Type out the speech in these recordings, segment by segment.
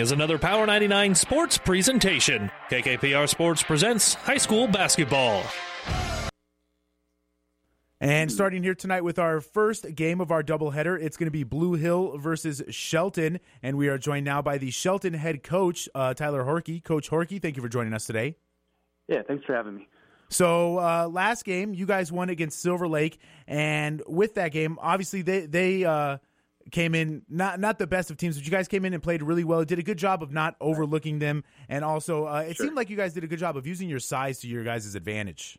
is another Power 99 sports presentation. KKPR Sports presents high school basketball. And starting here tonight with our first game of our doubleheader, it's going to be Blue Hill versus Shelton. And we are joined now by the Shelton head coach, uh, Tyler Horkey. Coach Horkey, thank you for joining us today. Yeah, thanks for having me. So uh, last game, you guys won against Silver Lake, and with that game, obviously they they uh, came in not not the best of teams, but you guys came in and played really well. Did a good job of not overlooking them, and also uh, it Sure. seemed like you guys did a good job of using your size to your guys' advantage.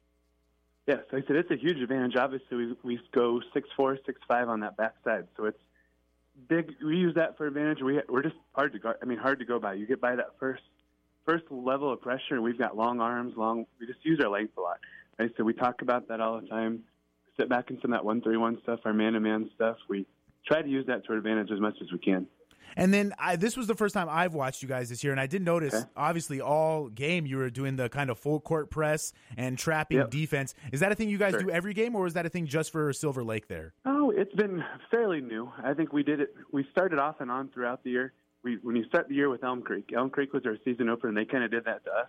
Yes, like I said it's a huge advantage. Obviously, we we go six four, six five on that backside, so it's big. We use that for advantage. We we're just hard to guard. I mean, hard to go by. You get by that first first level of pressure, we've got long arms, long. We just use our length a lot. Right, so we talk about that all the time. Sit back in some of that one three one stuff, our man to man stuff. We try to use that to our advantage as much as we can. And then I, this was the first time I've watched you guys this year, and I did notice, Okay. obviously, all game you were doing the kind of full court press and trapping Yep. defense. Is that a thing you guys Sure. do every game, or is that a thing just for Silver Lake there? Oh, it's been fairly new. I think we did it. We started off and on throughout the year. We when you start the year with Elm Creek, Elm Creek was our season opener, and they kind of did that to us.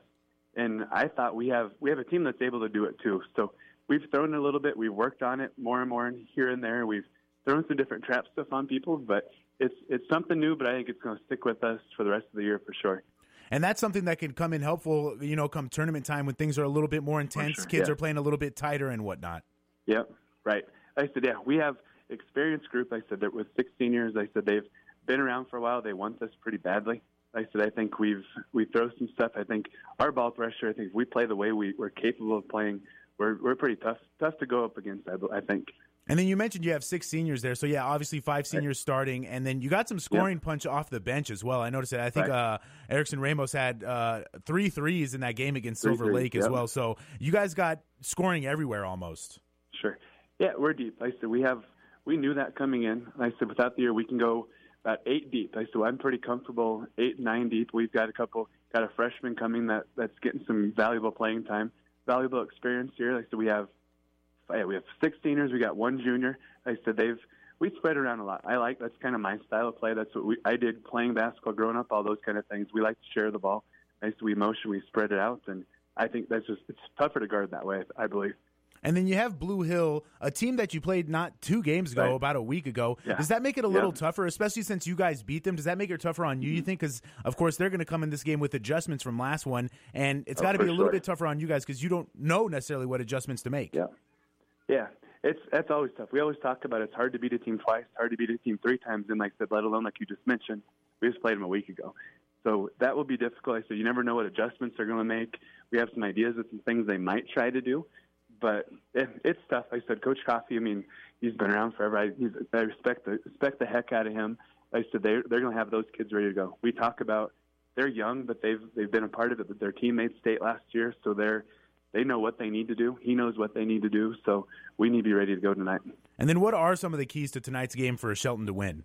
And I thought we have we have a team that's able to do it too. So we've thrown a little bit. We've worked on it more and more here and there. We've thrown some different trap stuff on people, but it's it's something new. But I think it's going to stick with us for the rest of the year for sure. And that's something that can come in helpful, you know, come tournament time when things are a little bit more intense, sure, kids yeah. are playing a little bit tighter and whatnot. Yep, right. Like I said, yeah, we have experienced group. Like I said that with six seniors. Like I said they've been around for a while. They want us pretty badly. Like I said, I think we've we throw some stuff. I think our ball pressure. I think if we play the way we, we're capable of playing, we're we're pretty tough tough to go up against. I, I think. And then you mentioned you have six seniors there, so yeah, obviously five seniors starting, and then you got some scoring punch off the bench as well. I noticed that. I think Right. uh, Erickson Ramos had uh, three threes in that game against Three Silver threes, Lake as yep. well. So you guys got scoring everywhere almost. Sure. Yeah, we're deep. Like I said, we have we knew that coming in. Like I said, without the year, we can go about eight deep. Like I said, I'm pretty comfortable eight nine deep. We've got a couple, got a freshman coming that that's getting some valuable playing time, valuable experience here. Like I said, we have yeah, we have six seniors. We got one junior. Like I said, they've we spread around a lot. I like that's kind of my style of play. That's what we I did playing basketball growing up. All those kind of things. We like to share the ball. Said, we motion, we spread it out, and I think that's just it's tougher to guard that way. I believe. And then you have Blue Hill, a team that you played not two games ago, Right. about a week ago. Yeah. Does that make it a little Yeah. tougher, especially since you guys beat them? Does that make it tougher on you, Mm-hmm. you think? Because, of course, they're going to come in this game with adjustments from last one, and it's Oh, got to be a little sure. bit tougher on you guys because you don't know necessarily what adjustments to make. Yeah. Yeah. It's that's always tough. We always talk about it's hard to beat a team twice, hard to beat a team three times, and like I said, let alone like you just mentioned, we just played them a week ago. So that will be difficult. I said you never know what adjustments they're going to make. We have some ideas of some things they might try to do, but it, it's tough. Like I said Coach Coffey. I mean, he's been around forever. I, he's, I respect the respect the heck out of him. I said they're they're going to have those kids ready to go. We talk about they're young, but they've they've been a part of it. But their teammates state last year, so they're they know what they need to do. He knows what they need to do. So we need to be ready to go tonight. And then what are some of the keys to tonight's game for Shelton to win?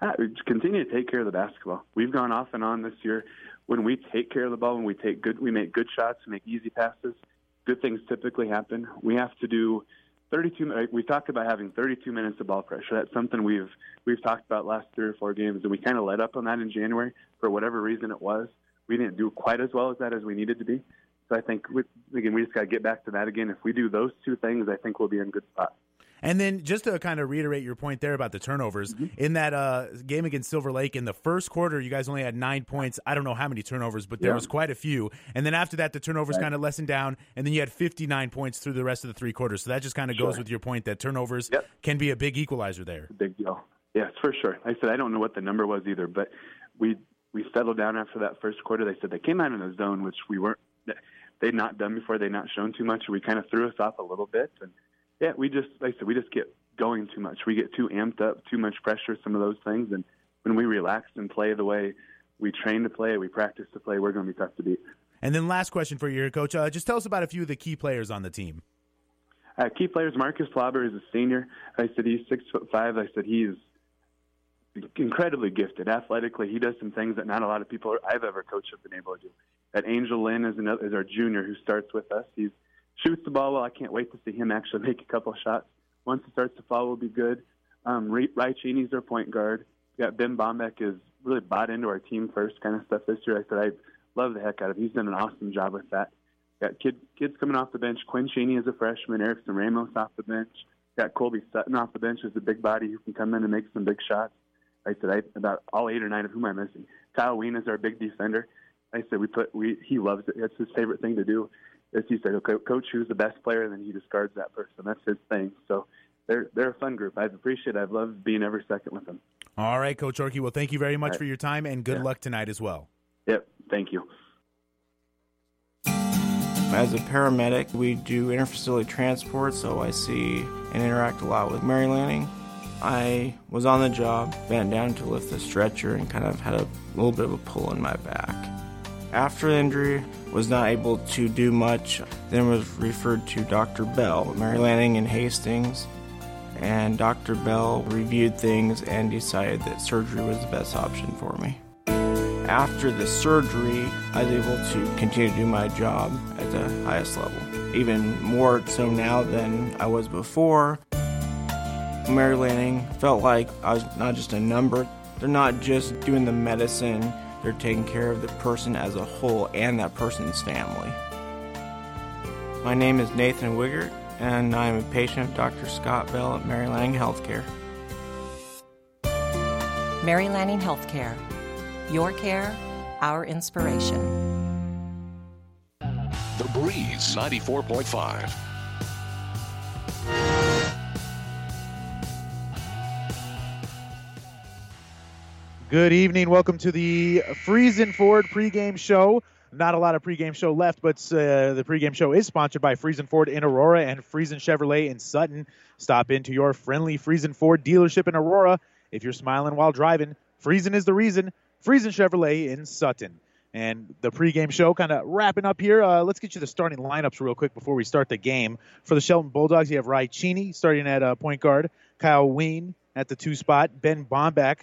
Uh, continue to take care of the basketball. We've gone off and on this year. When we take care of the ball, when we take good, we make good shots, we make easy passes. Good things typically happen. We have to do 32. min- We talked about having 32 minutes of ball pressure. That's something we've we've talked about last three or four games, and we kind of let up on that in January for whatever reason it was. We didn't do quite as well as that as we needed to be. I think we, again we just got to get back to that again. If we do those two things, I think we'll be in good spot. And then just to kind of reiterate your point there about the turnovers, Mm-hmm. in that uh, game against Silver Lake, in the first quarter, you guys only had nine points. I don't know how many turnovers, but there Yeah. was quite a few. And then after that, the turnovers kind of lessened down, and then you had 59 points through the rest of the three quarters. So that just kind of goes with your point that turnovers Yep. can be a big equalizer there. big deal. Yes, for sure. I said I don't know what the number was either, but we we settled down after that first quarter. They said they came out in a zone which we weren't they'd not done before. They'd not shown too much. We kind of threw us off a little bit, and yeah, we just like I said we just get going too much. We get too amped up, too much pressure, some of those things, and when we relax and play the way we train to play, we practice to play, we're going to be tough to beat. And then last question for you, here, Coach. Uh, just tell us about a few of the key players on the team. Uh, key players, Marcus Lauber is a senior. I said he's six foot five. I said he's incredibly gifted athletically. He does some things that not a lot of people I've ever coached have been able to do. That Angel Lynn is another is our junior who starts with us. He shoots the ball well. I can't wait to see him actually make a couple shots. Once it starts to fall, will be good. Um, Cheney's our point guard. We got Ben Bombeck is really bought into our team first kind of stuff this year. I said I love the heck out of. He's done an awesome job with that. Got kid, kids coming off the bench. Quinn Cheney is a freshman. Erickson Ramos off the bench. Got Colby Sutton off the bench as a big body who can come in and make some big shots. I said I, about all eight or nine of whom I'm missing. Kyle Ween is our big defender. I said we put we he loves it. That's his favorite thing to do. Is he said, okay, coach, who's the best player, and then he discards that person. That's his thing. So they're they're a fun group. I've appreciated. I've loved being every second with them. All right, Coach Horkey. Well, thank you very much right. for your time, and good Yeah. luck tonight as well. Yep. Thank you. As a paramedic, we do interfacility transport, so I see and interact a lot with Mary Lanning. I was on the job, bent down to lift the stretcher, and kind of had a little bit of a pull in my back. After the injury, was not able to do much, then was referred to Dr. Bell, Mary Lanning in Hastings, and Dr. Bell reviewed things and decided that surgery was the best option for me. After the surgery, I was able to continue to do my job at the highest level, even more so now than I was before. Mary Lanning felt like I was not just a number. They're not just doing the medicine, they're taking care of the person as a whole and that person's family. My name is Nathan Wiggert, and I'm a patient of Dr. Scott Bell at Mary Lanning Healthcare. Mary Lanning Healthcare. Your care, our inspiration. The Breeze 94.5. Good evening. Welcome to the Friesen Ford pregame show. Not a lot of pregame show left, but uh, the pregame show is sponsored by Friesen Ford in Aurora and Friesen Chevrolet in Sutton. Stop into your friendly Friesen Ford dealership in Aurora. If you're smiling while driving, Friesen is the reason. Friesen Chevrolet in Sutton. And the pregame show kind of wrapping up here. Uh, let's get you the starting lineups real quick before we start the game. For the Shelton Bulldogs, you have Rai Cheney starting at uh, point guard, Kyle Ween at the two spot, Ben Bombeck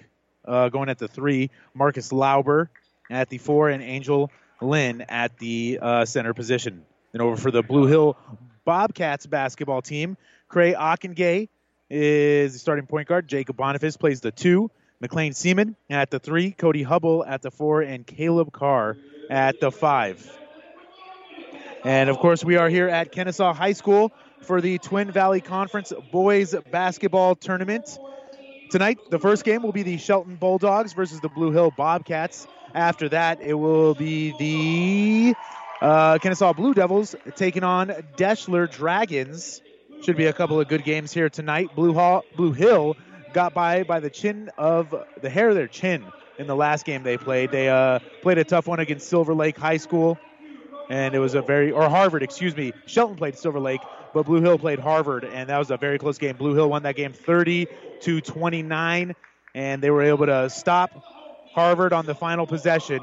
uh, going at the three, Marcus Lauber at the four, and Angel Lynn at the uh, center position. Then over for the Blue Hill Bobcats basketball team, Cray Ockengay is the starting point guard. Jacob Boniface plays the two. McLean Seaman at the three, Cody Hubble at the four, and Caleb Carr at the five. And of course, we are here at Kenesaw High School for the Twin Valley Conference Boys Basketball Tournament. Tonight, the first game will be the Shelton Bulldogs versus the Blue Hill Bobcats. After that, it will be the uh, Kenesaw Blue Devils taking on Deshler Dragons. Should be a couple of good games here tonight. Blue, Hall, Blue Hill got by by the chin of the hair of their chin in the last game they played. They uh, played a tough one against Silver Lake High School, and it was a very or Harvard, excuse me. Shelton played Silver Lake, but Blue Hill played Harvard, and that was a very close game. Blue Hill won that game 30 to 29, and they were able to stop Harvard on the final possession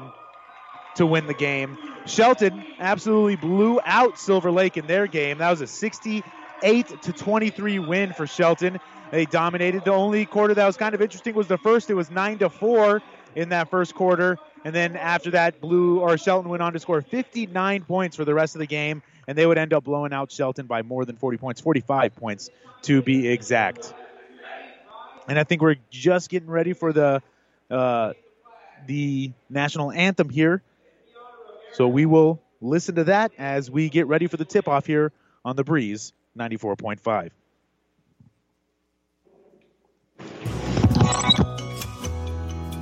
to win the game. Shelton absolutely blew out Silver Lake in their game. That was a 68 to 23 win for Shelton. They dominated. The only quarter that was kind of interesting was the first. It was nine to four in that first quarter, and then after that, Blue or Shelton went on to score 59 points for the rest of the game, and they would end up blowing out Shelton by more than 40 points, 45 points to be exact. And I think we're just getting ready for the uh, the national anthem here. So we will listen to that as we get ready for the tip off here on the Breeze 94.5.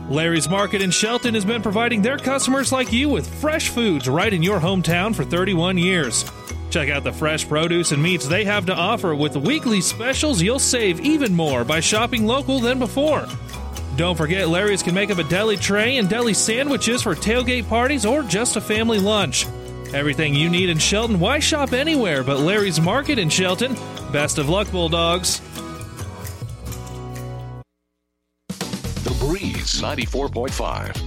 Larry's Market in Shelton has been providing their customers like you with fresh foods right in your hometown for 31 years. Check out the fresh produce and meats they have to offer with weekly specials. You'll save even more by shopping local than before. Don't forget, Larry's can make up a deli tray and deli sandwiches for tailgate parties or just a family lunch. Everything you need in Shelton, why shop anywhere but Larry's Market in Shelton? Best of luck, Bulldogs. Breeze 94.5.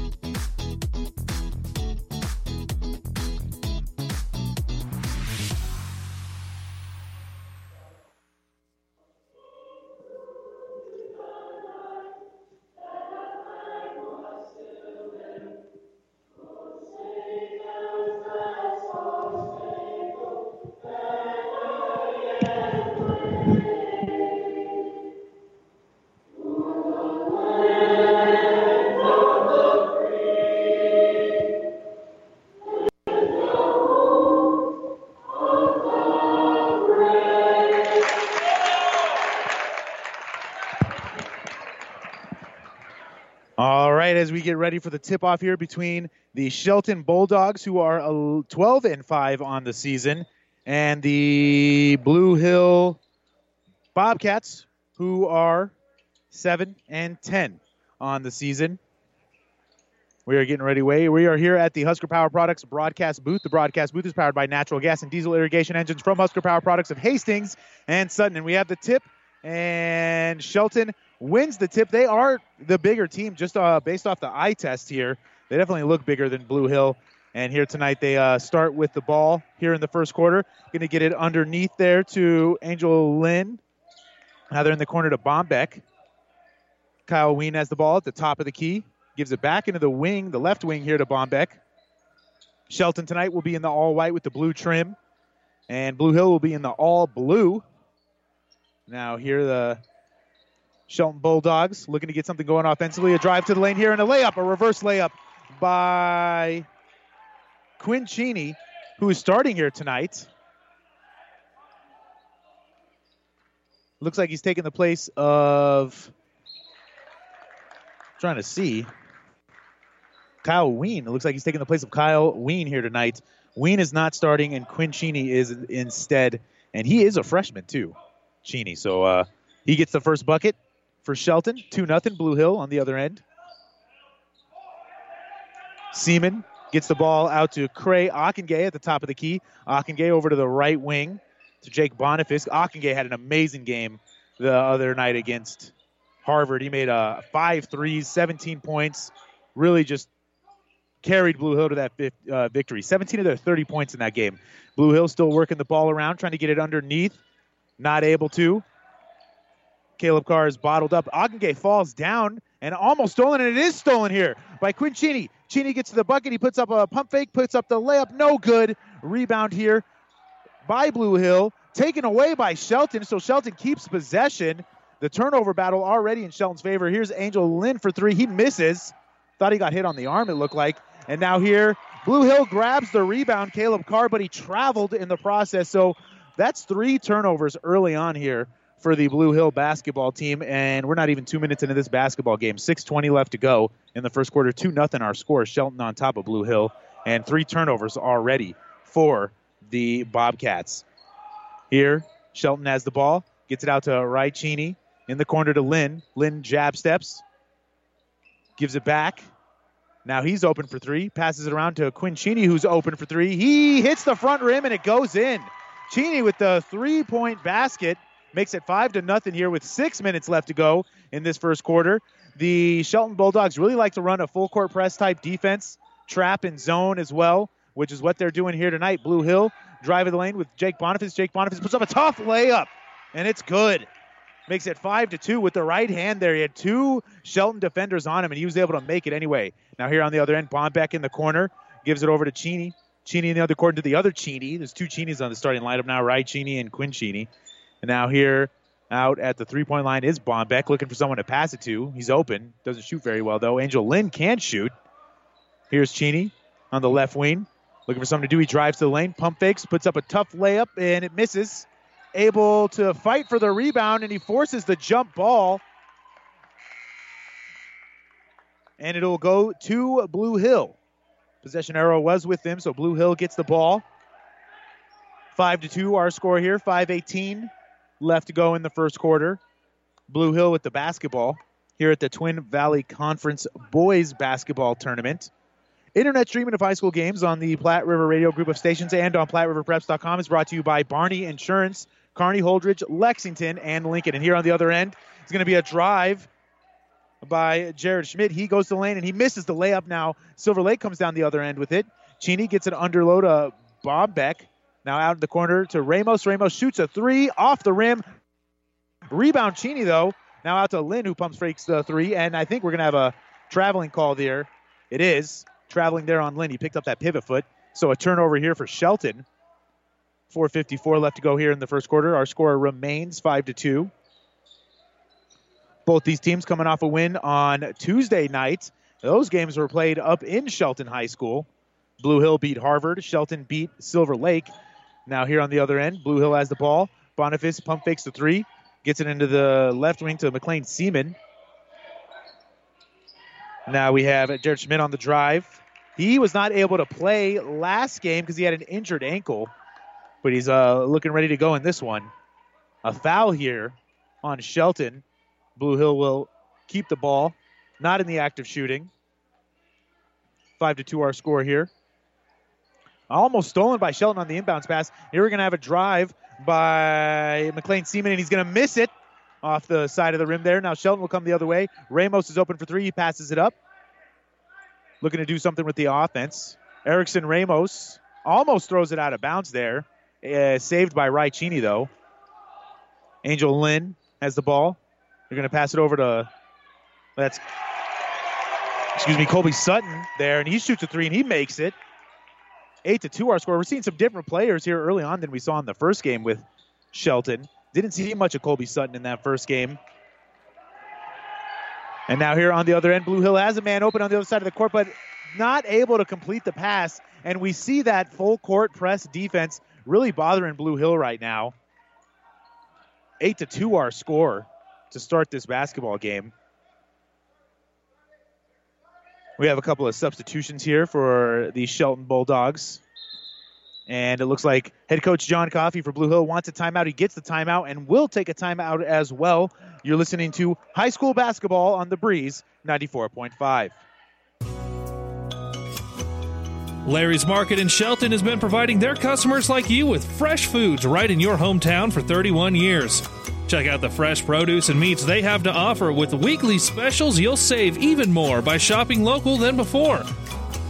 as we get ready for the tip off here between the Shelton Bulldogs, who are 12 and 5 on the season, and the Blue Hill Bobcats, who are 7 and 10 on the season. We are getting ready. Way we are here at the Husker Power Products broadcast booth. The broadcast booth is powered by natural gas and diesel irrigation engines from Husker Power Products of Hastings and Sutton. And we have the tip, and Shelton wins the tip. They are the bigger team, just uh, based off the eye test here. They definitely look bigger than Blue Hill. And here tonight, they uh, start with the ball here in the first quarter. Going to get it underneath there to Angel Lynn. Now they're in the corner to Bombeck. Kyle Ween has the ball at the top of the key. Gives it back into the wing, the left wing here to Bombeck. Shelton tonight will be in the all white with the blue trim. And Blue Hill will be in the all blue. Now here the Shelton Bulldogs looking to get something going offensively. A drive to the lane here and a layup, a reverse layup by Quinn Cheney, who is starting here tonight. Looks like he's taking the place of trying to see Kyle Ween. It looks like he's taking the place of Kyle Ween here tonight. Ween is not starting, and Quinn Cheney is instead, and he is a freshman too, Cheney. So uh, he gets the first bucket for Shelton. Two nothing. Blue Hill on the other end. Seaman gets the ball out to Cray Ockengay at the top of the key. Ockengay over to the right wing to Jake Boniface. Ockengay had an amazing game the other night against Harvard. He made uh, five threes, 17 points. Really just carried Blue Hill to that uh, victory. 17 of their 30 points in that game. Blue Hill still working the ball around, trying to get it underneath. Not able to. Caleb Carr is bottled up. Ockengay falls down and almost stolen, and it is stolen here by Quinn Cheney. Cheney gets to the bucket. He puts up a pump fake, puts up the layup. No good. Rebound here by Blue Hill. Taken away by Shelton. So Shelton keeps possession. The turnover battle already in Shelton's favor. Here's Angel Lynn for three. He misses. Thought he got hit on the arm, it looked like. And now here, Blue Hill grabs the rebound, Caleb Carr, but he traveled in the process. So that's three turnovers early on here for the Blue Hill basketball team. And we're not even two minutes into this basketball game. 6.20 left to go in the first quarter. 2 nothing our score. Shelton on top of Blue Hill. And three turnovers already for the Bobcats. Here, Shelton has the ball. Gets it out to Rai Cheney. In the corner to Lynn. Lynn jab steps. Gives it back. Now he's open for three. Passes it around to Quinn Cheney, who's open for three. He hits the front rim and it goes in. Cheney with the three point basket makes it five to nothing here with six minutes left to go in this first quarter. The Shelton Bulldogs really like to run a full court press type defense, trap and zone as well, which is what they're doing here tonight. Blue Hill driving the lane with Jake Boniface. Jake Boniface puts up a tough layup, and it's good. Makes it five to two with the right hand there. He had two Shelton defenders on him, and he was able to make it anyway. Now here on the other end, Bombeck in the corner gives it over to Cheney. Cheney in the other corner to the other Cheney. There's two Cheneys on the starting lineup now, right? Cheney and Quinn Cheney. And now here out at the three point line is Bombeck looking for someone to pass it to. He's open. Doesn't shoot very well, though. Angel Lynn can shoot. Here's Cheney on the left wing. Looking for something to do. He drives to the lane, pump fakes, puts up a tough layup, and it misses. Able to fight for the rebound, and he forces the jump ball. and it'll go to Blue Hill. Possession arrow was with them, so Blue Hill gets the ball. Five to two, our score here. Five eighteen left to go in the first quarter. Blue Hill with the basketball here at the Twin Valley Conference Boys Basketball Tournament. Internet streaming of high school games on the Platte River Radio Group of Stations and on PlatteRiverPreps.com is brought to you by Barney Insurance, Kearney Holdrege, Lexington, and Lincoln. And here on the other end is going to be a drive by Jared Schmidt. He goes to the lane and he misses the layup now. Silver Lake comes down the other end with it. Cheney gets an underload to Bombeck. Now out in the corner to Ramos. Ramos shoots a three off the rim. Rebound Cheney though. Now out to Lynn who pumps fakes the three. And I think we're going to have a traveling call there. It is traveling there on Lynn. He picked up that pivot foot. So a turnover here for Shelton. 4.54 left to go here in the first quarter. Our score remains 5 to 2. Both these teams coming off a win on Tuesday night. Those games were played up in Shelton High School. Blue Hill beat Harvard. Shelton beat Silver Lake. Now here on the other end, Blue Hill has the ball. Boniface pump fakes the three, gets it into the left wing to McLean Seaman. Now we have Jared Schmidt on the drive. He was not able to play last game because he had an injured ankle, but he's uh, looking ready to go in this one. A foul here on Shelton. Blue Hill will keep the ball, not in the act of shooting. Five to two, our score here. Almost stolen by Shelton on the inbounds pass. Here we're going to have a drive by McLean Seaman, and he's going to miss it off the side of the rim there. Now Shelton will come the other way. Ramos is open for three. He passes it up. Looking to do something with the offense. Erickson Ramos almost throws it out of bounds there. Uh, saved by Rai Cheney, though. Angel Lynn has the ball. They're going to pass it over to, that's, excuse me, Colby Sutton there, and he shoots a three and he makes it. Eight to two, our score. We're seeing some different players here early on than we saw in the first game with Shelton. Didn't see much of Colby Sutton in that first game. And now here on the other end, Blue Hill has a man open on the other side of the court, but not able to complete the pass. And we see that full court press defense really bothering Blue Hill right now. Eight to two, our score to start this basketball game. We have a couple of substitutions here for the Shelton Bulldogs. And it looks like head coach John Coffey for Blue Hill wants a timeout. He gets the timeout and will take a timeout as well. You're listening to high school basketball on the Breeze 94.5. Larry's Market in Shelton has been providing their customers like you with fresh foods right in your hometown for 31 years. Check out the fresh produce and meats they have to offer with weekly specials. You'll save even more by shopping local than before.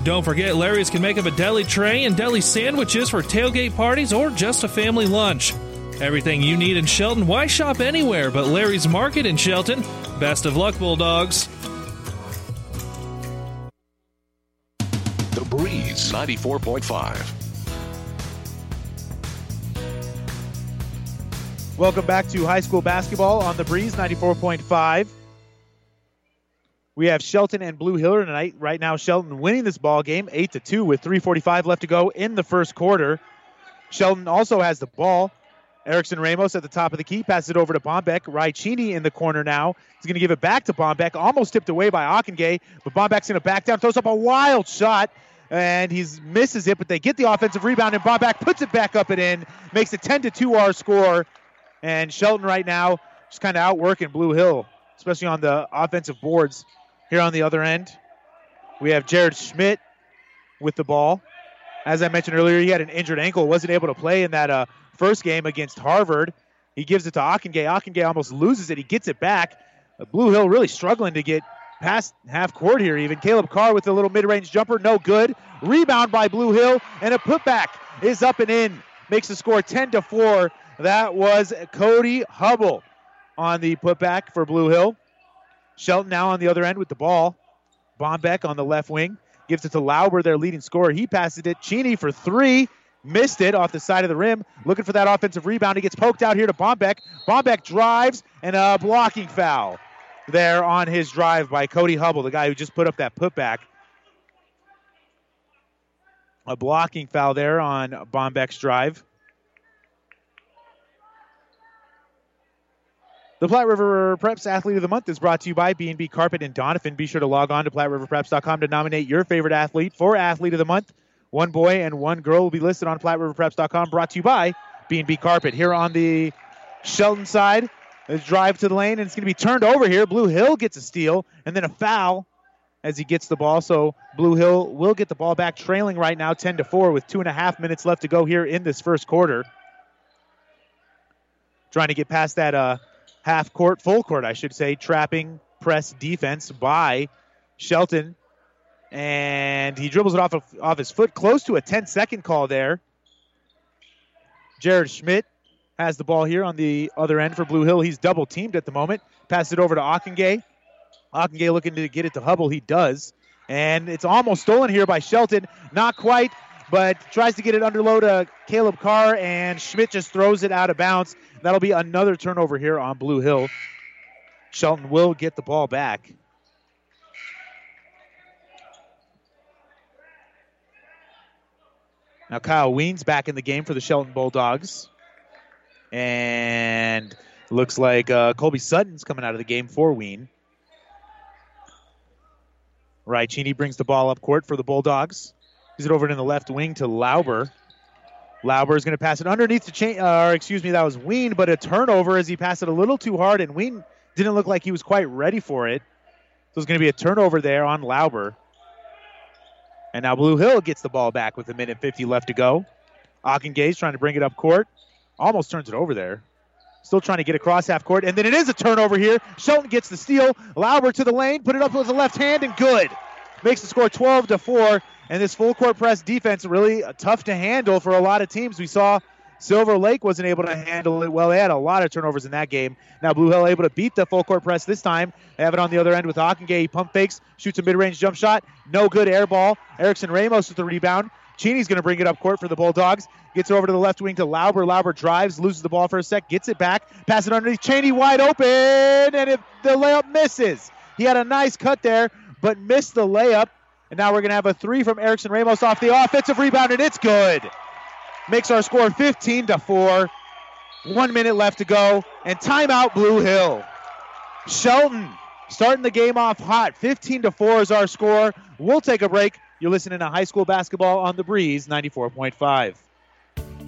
Don't forget, Larry's can make up a deli tray and deli sandwiches for tailgate parties or just a family lunch. Everything you need in Shelton, why shop anywhere but Larry's Market in Shelton? Best of luck, Bulldogs. The Breeze 94.5. Welcome back to high school basketball on the Breeze 94.5. We have Shelton and Blue Hill tonight. Right now, Shelton winning this ball game, eight to two, with 3:45 left to go in the first quarter. Shelton also has the ball. Erickson Ramos at the top of the key passes it over to Bombeck. Rai Cheney in the corner now. He's going to give it back to Bombeck. Almost tipped away by Ockengay, but Bombeck's going to back down, throws up a wild shot, and he misses it. But they get the offensive rebound, and Bombeck puts it back up and in, makes it 10 to 2 our score. And Shelton right now just kind of outworking Blue Hill, especially on the offensive boards. Here on the other end, we have Jared Schmidt with the ball. As I mentioned earlier, he had an injured ankle, wasn't able to play in that uh, first game against Harvard. He gives it to Ockengay. Ockengay almost loses it. He gets it back. Blue Hill really struggling to get past half court here. Even Caleb Carr with a little mid-range jumper, no good. Rebound by Blue Hill, and a putback is up and in. Makes the score 10 to 4. That was Cody Hubble on the putback for Blue Hill. Shelton now on the other end with the ball. Bombeck on the left wing gives it to Lauber, their leading scorer. He passes it. Cheney for three. Missed it off the side of the rim. Looking for that offensive rebound. He gets poked out here to Bombeck. Bombeck drives and a blocking foul there on his drive by Cody Hubble, the guy who just put up that putback. A blocking foul there on Bombeck's drive. The Platte River Preps Athlete of the Month is brought to you by B&B Carpet and Donovan. Be sure to log on to PlatteRiverPreps.com to nominate your favorite athlete for Athlete of the Month. One boy and one girl will be listed on PlatteRiverPreps.com. Brought to you by B&B Carpet. Here on the Shelton side, let's drive to the lane, and it's going to be turned over here. Blue Hill gets a steal, and then a foul as he gets the ball. So Blue Hill will get the ball back, trailing right now 10 to 4 with two and a half minutes left to go here in this first quarter. Trying to get past that uh, half court, full court, I should say, trapping press defense by Shelton. And he dribbles it off of, off his foot, close to a 10 second call there. Jared Schmidt has the ball here on the other end for Blue Hill. He's double teamed at the moment. Pass it over to Ockengay. Ockengay looking to get it to Hubble. He does. And it's almost stolen here by Shelton. Not quite, but tries to get it under low to Caleb Carr, and Schmidt just throws it out of bounds. That'll be another turnover here on Blue Hill. Shelton will get the ball back. Now Kyle Ween's back in the game for the Shelton Bulldogs. And looks like uh, Colby Sutton's coming out of the game for Ween. Cheney brings the ball up court for the Bulldogs. He's it over in the left wing to Lauber. Lauber is going to pass it underneath the chain. Uh, or excuse me, that was Ween, but a turnover as he passed it a little too hard, and Ween didn't look like he was quite ready for it. So it's going to be a turnover there on Lauber. And now Blue Hill gets the ball back with a minute 50 left to go. Ockengay's trying to bring it up court. Almost turns it over there. Still trying to get across half court. And then it is a turnover here. Shelton gets the steal. Lauber to the lane. Put it up with the left hand and good. Makes the score 12 to 4. And this full court press defense really tough to handle for a lot of teams. We saw Silver Lake wasn't able to handle it well. They had a lot of turnovers in that game. Now Blue Hill able to beat the full court press this time. They have it on the other end with Ockengay. He pump fakes, shoots a mid-range jump shot. No good air ball. Erickson Ramos with the rebound. Cheney's going to bring it up court for the Bulldogs. Gets over to the left wing to Lauber. Lauber drives, loses the ball for a sec, gets it back, pass it underneath. Cheney wide open, and if the layup misses. He had a nice cut there, but missed the layup. And now we're going to have a three from Erickson Ramos off the offensive rebound, and it's good. Makes our score 15 to 4. One minute left to go, and timeout Blue Hill. Shelton starting the game off hot. 15 to 4 is our score. We'll take a break. You're listening to high school basketball on the breeze 94.5.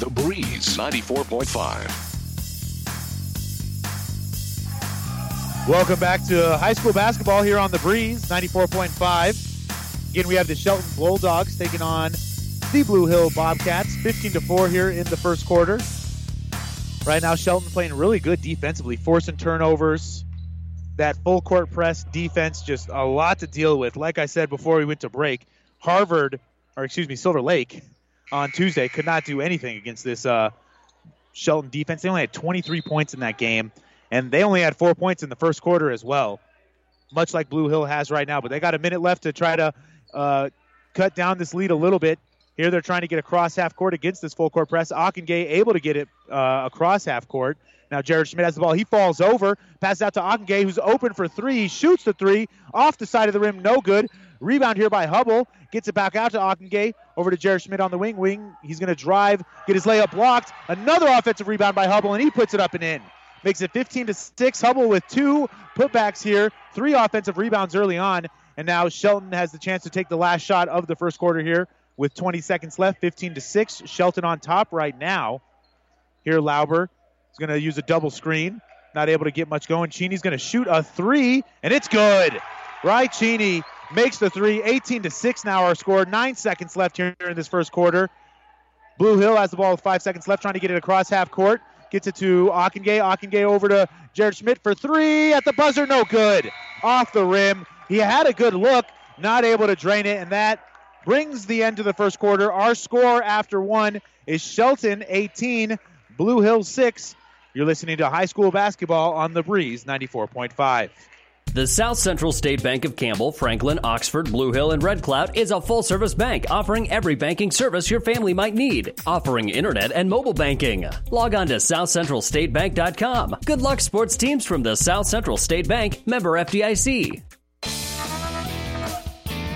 The Breeze 94.5. Welcome back to high school basketball here on the breeze 94.5. Again, we have the Shelton Bulldogs taking on the Blue Hill Bobcats, 15 to 4 here in the first quarter. Right now, Shelton playing really good defensively, forcing turnovers. That full court press defense, just a lot to deal with. Like I said before we went to break, Harvard, or excuse me, Silver Lake on Tuesday could not do anything against this uh, Shelton defense. They only had 23 points in that game, and they only had four points in the first quarter as well, much like Blue Hill has right now. But they got a minute left to try to uh, cut down this lead a little bit. Here they're trying to get across half court against this full court press. Ockengay able to get it uh, across half court. Now Jared Schmidt has the ball. He falls over, passes out to Ockengay, who's open for three. He shoots the three off the side of the rim, no good. Rebound here by Hubble. Gets it back out to Ockengay. Over to Jared Schmidt on the wing. Wing. He's going to drive, get his layup blocked. Another offensive rebound by Hubble, and he puts it up and in. Makes it 15 to 6. Hubble with two putbacks here, three offensive rebounds early on. And now Shelton has the chance to take the last shot of the first quarter here with 20 seconds left. 15 to 6. Shelton on top right now. Here, Lauber is going to use a double screen. Not able to get much going. Cheney's going to shoot a three, and it's good. Right, Cheney makes the three. 18 to 6 now our score. Nine seconds left here in this first quarter. Blue Hill has the ball with five seconds left, trying to get it across half court. Gets it to Ockengay. Ockengay over to Jared Schmidt for three at the buzzer. No good. Off the rim. He had a good look, not able to drain it, and that brings the end to the first quarter. Our score after one is Shelton 18, Blue Hill 6. You're listening to high school basketball on the Breeze 94.5. The South Central State Bank of Campbell, Franklin, Oxford, Blue Hill, and Red Cloud is a full service bank offering every banking service your family might need, offering internet and mobile banking. Log on to southcentralstatebank.com. Good luck, sports teams from the South Central State Bank, member FDIC.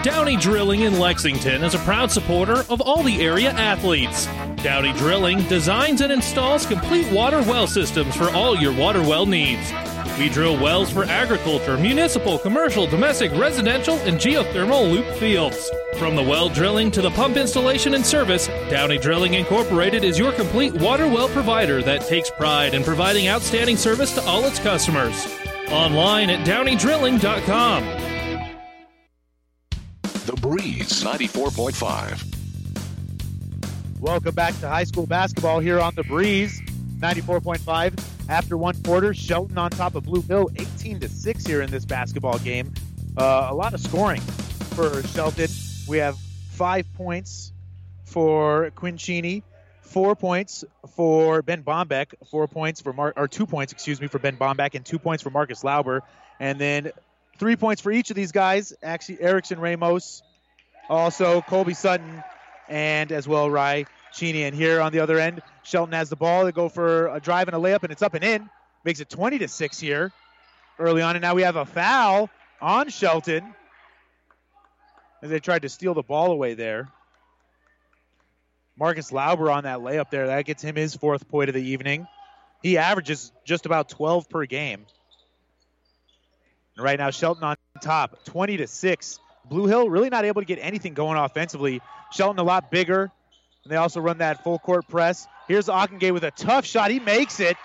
Downey Drilling in Lexington is a proud supporter of all the area athletes. Downey Drilling designs and installs complete water well systems for all your water well needs. We drill wells for agriculture, municipal, commercial, domestic, residential, and geothermal loop fields. From the well drilling to the pump installation and service, Downey Drilling Incorporated is your complete water well provider that takes pride in providing outstanding service to all its customers. Online at downeydrilling.com. The Breeze 94.5. Welcome back to high school basketball here on the Breeze 94.5. After one quarter, Shelton on top of Blue Hill, 18 to 6 here in this basketball game. Uh, a lot of scoring for Shelton. We have five points for Quinn Cheney, four points for Ben Bombeck, four points for Mar- or two points, excuse me, for Ben Bombeck, and two points for Marcus Lauber, and then three points for each of these guys. Actually, Erickson Ramos, also Colby Sutton, and as well Rye Cheney. And here on the other end, Shelton has the ball. They go for a drive and a layup, and it's up and in. Makes it 20 to six here early on, and now we have a foul on Shelton as they tried to steal the ball away there. Marcus Lauber on that layup there. That gets him his fourth point of the evening. He averages just about 12 per game. And right now, Shelton on top, 20 to 6. Blue Hill really not able to get anything going offensively. Shelton a lot bigger. And they also run that full court press. Here's Ockengay with a tough shot. He makes it.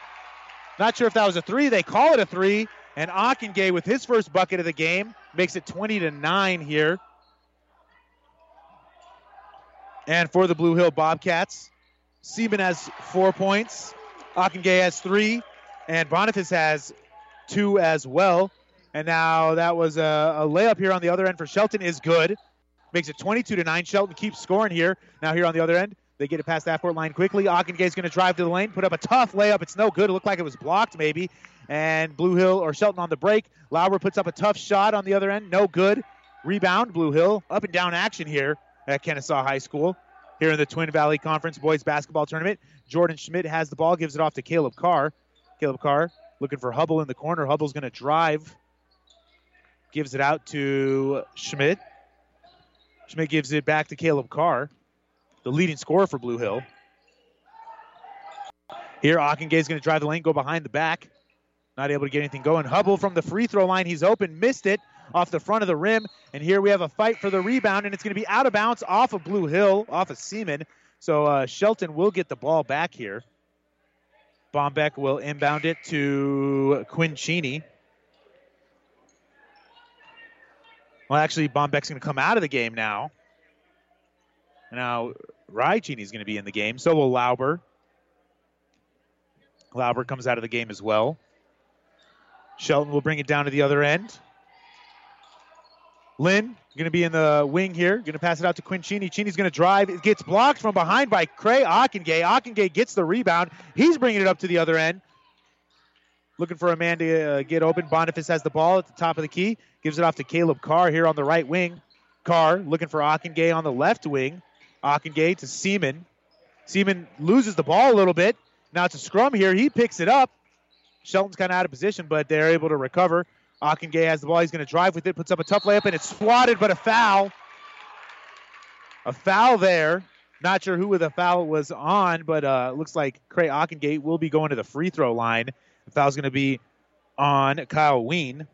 Not sure if that was a three. They call it a three. And Ockengay with his first bucket of the game makes it 20 to 9 here. And for the Blue Hill Bobcats, Seaman has four points. Ockengay has three. And Boniface has two as well. And now that was a, a, layup here on the other end for Shelton is good. Makes it 22 to 9. Shelton keeps scoring here. Now here on the other end, they get it past that court line quickly. Ockengay's going to drive to the lane, put up a tough layup. It's no good. It looked like it was blocked maybe. And Blue Hill or Shelton on the break. Lauber puts up a tough shot on the other end. No good. Rebound. Blue Hill up and down action here at Kenesaw High School. Here in the Twin Valley Conference Boys Basketball Tournament. Jordan Schmidt has the ball, gives it off to Caleb Carr. Caleb Carr looking for Hubble in the corner. Hubble's going to drive gives it out to Schmidt. Schmidt gives it back to Caleb Carr, the leading scorer for Blue Hill. Here, Ockengay is going to drive the lane, go behind the back. Not able to get anything going. Hubble from the free throw line. He's open, missed it off the front of the rim. And here we have a fight for the rebound, and it's going to be out of bounds off of Blue Hill, off of Seaman. So uh, Shelton will get the ball back here. Bombeck will inbound it to Quinn Cheney. Well, actually, Bombeck's going to come out of the game now. Now, Rai Cheney's going to be in the game. So will Lauber. Lauber comes out of the game as well. Shelton will bring it down to the other end. Lynn going to be in the wing here. Going to pass it out to Quinn Cheney. Cheney's going to drive. It gets blocked from behind by Cray Ockengay. Ockengay gets the rebound. He's bringing it up to the other end. Looking for a man to uh, get open. Boniface has the ball at the top of the key. Gives it off to Caleb Carr here on the right wing. Carr looking for Ockengay on the left wing. Ockengay to Seaman. Seaman loses the ball a little bit. Now it's a scrum here. He picks it up. Shelton's kind of out of position, but they're able to recover. Ockengay has the ball. He's going to drive with it. Puts up a tough layup, and it's swatted, but a foul. A foul there. Not sure who the foul was on, but uh, looks like Cray Ockengay will be going to the free throw line. The foul's going to be on Kyle Ween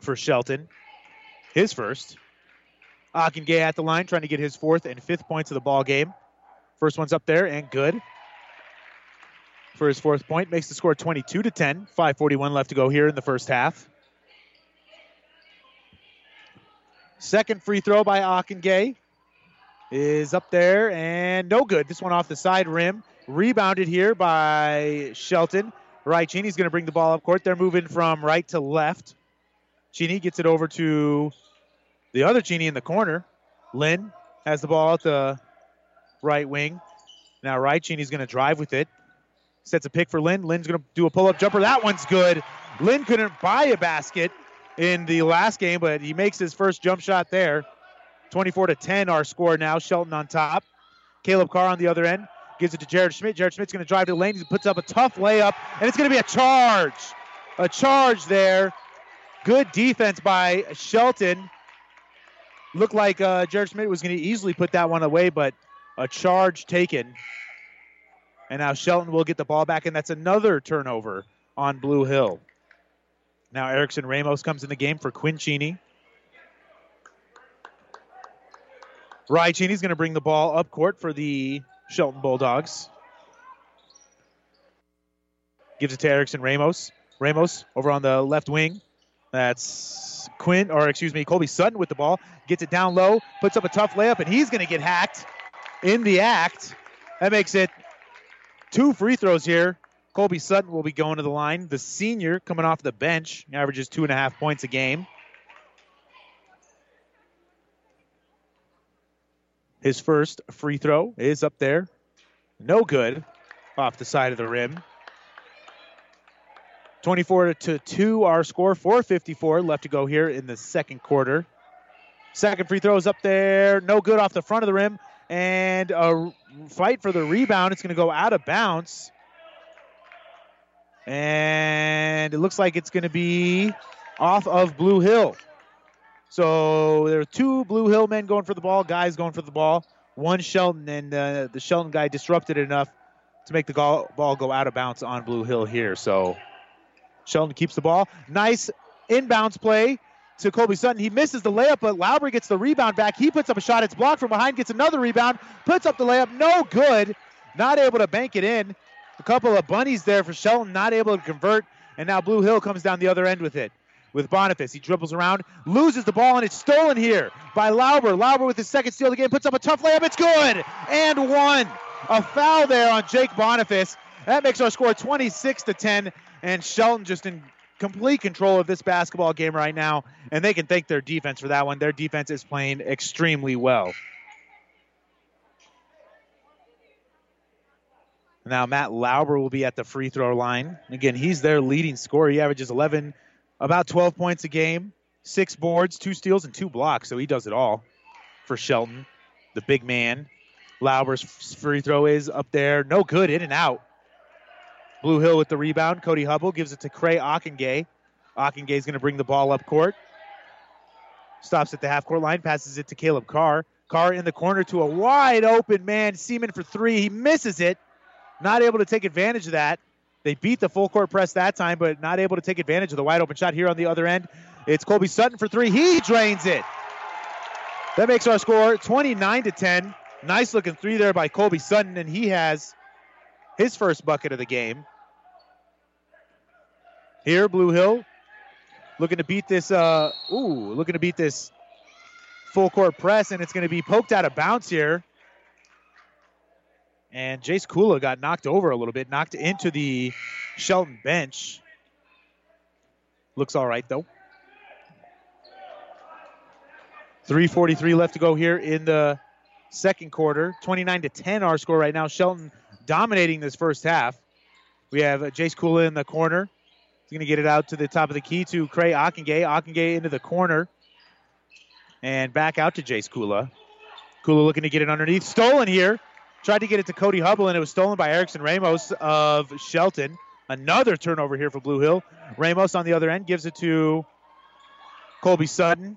for Shelton. His first. Ockengay at the line, trying to get his fourth and fifth points of the ball game. First one's up there and good for his fourth point. Makes the score 22 to 10. 5:41 left to go here in the first half. Second free throw by Ockengay is up there and no good. This one off the side rim. Rebounded here by Shelton. Rai Cheney's going to bring the ball up court. They're moving from right to left. Cheney gets it over to the other Cheney in the corner. Lynn has the ball at the right wing. Now, Rai Cheney's going to drive with it. Sets a pick for Lynn. Lynn's going to do a pull up jumper. That one's good. Lynn couldn't buy a basket in the last game, but he makes his first jump shot there. 24 to 10, our score now. Shelton on top. Caleb Carr on the other end gives it to Jared Schmidt. Jared Schmidt's going to drive to the lane. He puts up a tough layup, and it's going to be a charge. A charge there. Good defense by Shelton. Looked like uh, Jared Schmidt was going to easily put that one away, but a charge taken. And now Shelton will get the ball back, and that's another turnover on Blue Hill. Now Erickson Ramos comes in the game for. Rai Cheney's going to bring the ball up court for the Shelton Bulldogs. Gives it to Erickson Ramos. Ramos over on the left wing. That's Quinn, or excuse me, Colby Sutton with the ball. Gets it down low, puts up a tough layup, and he's going to get hacked in the act. That makes it two free throws here. Colby Sutton will be going to the line. The senior coming off the bench averages two and a half points a game. His first free throw is up there. No good off the side of the rim. 24 to 2 our score. 454 left to go here in the second quarter. Second free throw is up there. No good off the front of the rim. And a fight for the rebound. It's going to go out of bounds. And it looks like it's going to be off of blue hill so there are two blue hill men going for the ball guys going for the ball one shelton and uh, the shelton guy disrupted enough to make the ball go out of bounds on blue hill here so Shelton keeps the ball. Nice inbounds play to Colby Sutton. He misses the layup, but Lowry gets the rebound back. He puts up a shot. It's blocked from behind, gets another rebound, puts up the layup. No good. Not able to bank it in. A couple of bunnies there for Shelton, not able to convert. And now Blue Hill comes down the other end with it. With Boniface, he dribbles around, loses the ball, and it's stolen here by Lauber. Lauber with his second steal of the game puts up a tough layup. It's good and one. A foul there on Jake Boniface. That makes our score 26 to 10 and Shelton just in complete control of this basketball game right now, and they can thank their defense for that one. Their defense is playing extremely well. Now Matt Lauber will be at the free throw line. Again, he's their leading scorer. He averages 11, about 12 points a game, six boards, two steals, and two blocks. So he does it all for Shelton, the big man. Lauber's free throw is up there, no good, in and out. Blue Hill with the rebound. Cody Hubble gives it to Cray Ockengay. Ockengay's going to bring the ball up court. Stops at the half court line, passes it to Caleb Carr. Carr in the corner to a wide open man. Seaman for three. He misses it. Not able to take advantage of that. They beat the full court press that time, but not able to take advantage of the wide open shot here on the other end. It's Colby Sutton for three. He drains it. That makes our score 29 to 10. Nice looking three there by Colby Sutton, and he has his first bucket of the game. Here, Blue Hill looking to beat this. Uh, ooh, looking to beat this full court press, and it's going to be poked out of bounds here. And Jace Kula got knocked over a little bit, knocked into the Shelton bench. Looks all right though. 3:43 left to go here in the second quarter. 29 to 10 our score right now. Shelton dominating this first half. We have Jace Kula in the corner. He's going to get it out to the top of the key to Cray Ockengay. Ockengay into the corner. And back out to Jace Kula. Kula looking to get it underneath. Stolen here. Tried to get it to Cody Hubble, and it was stolen by Erickson Ramos of Shelton. Another turnover here for Blue Hill. Ramos on the other end gives it to Colby Sutton.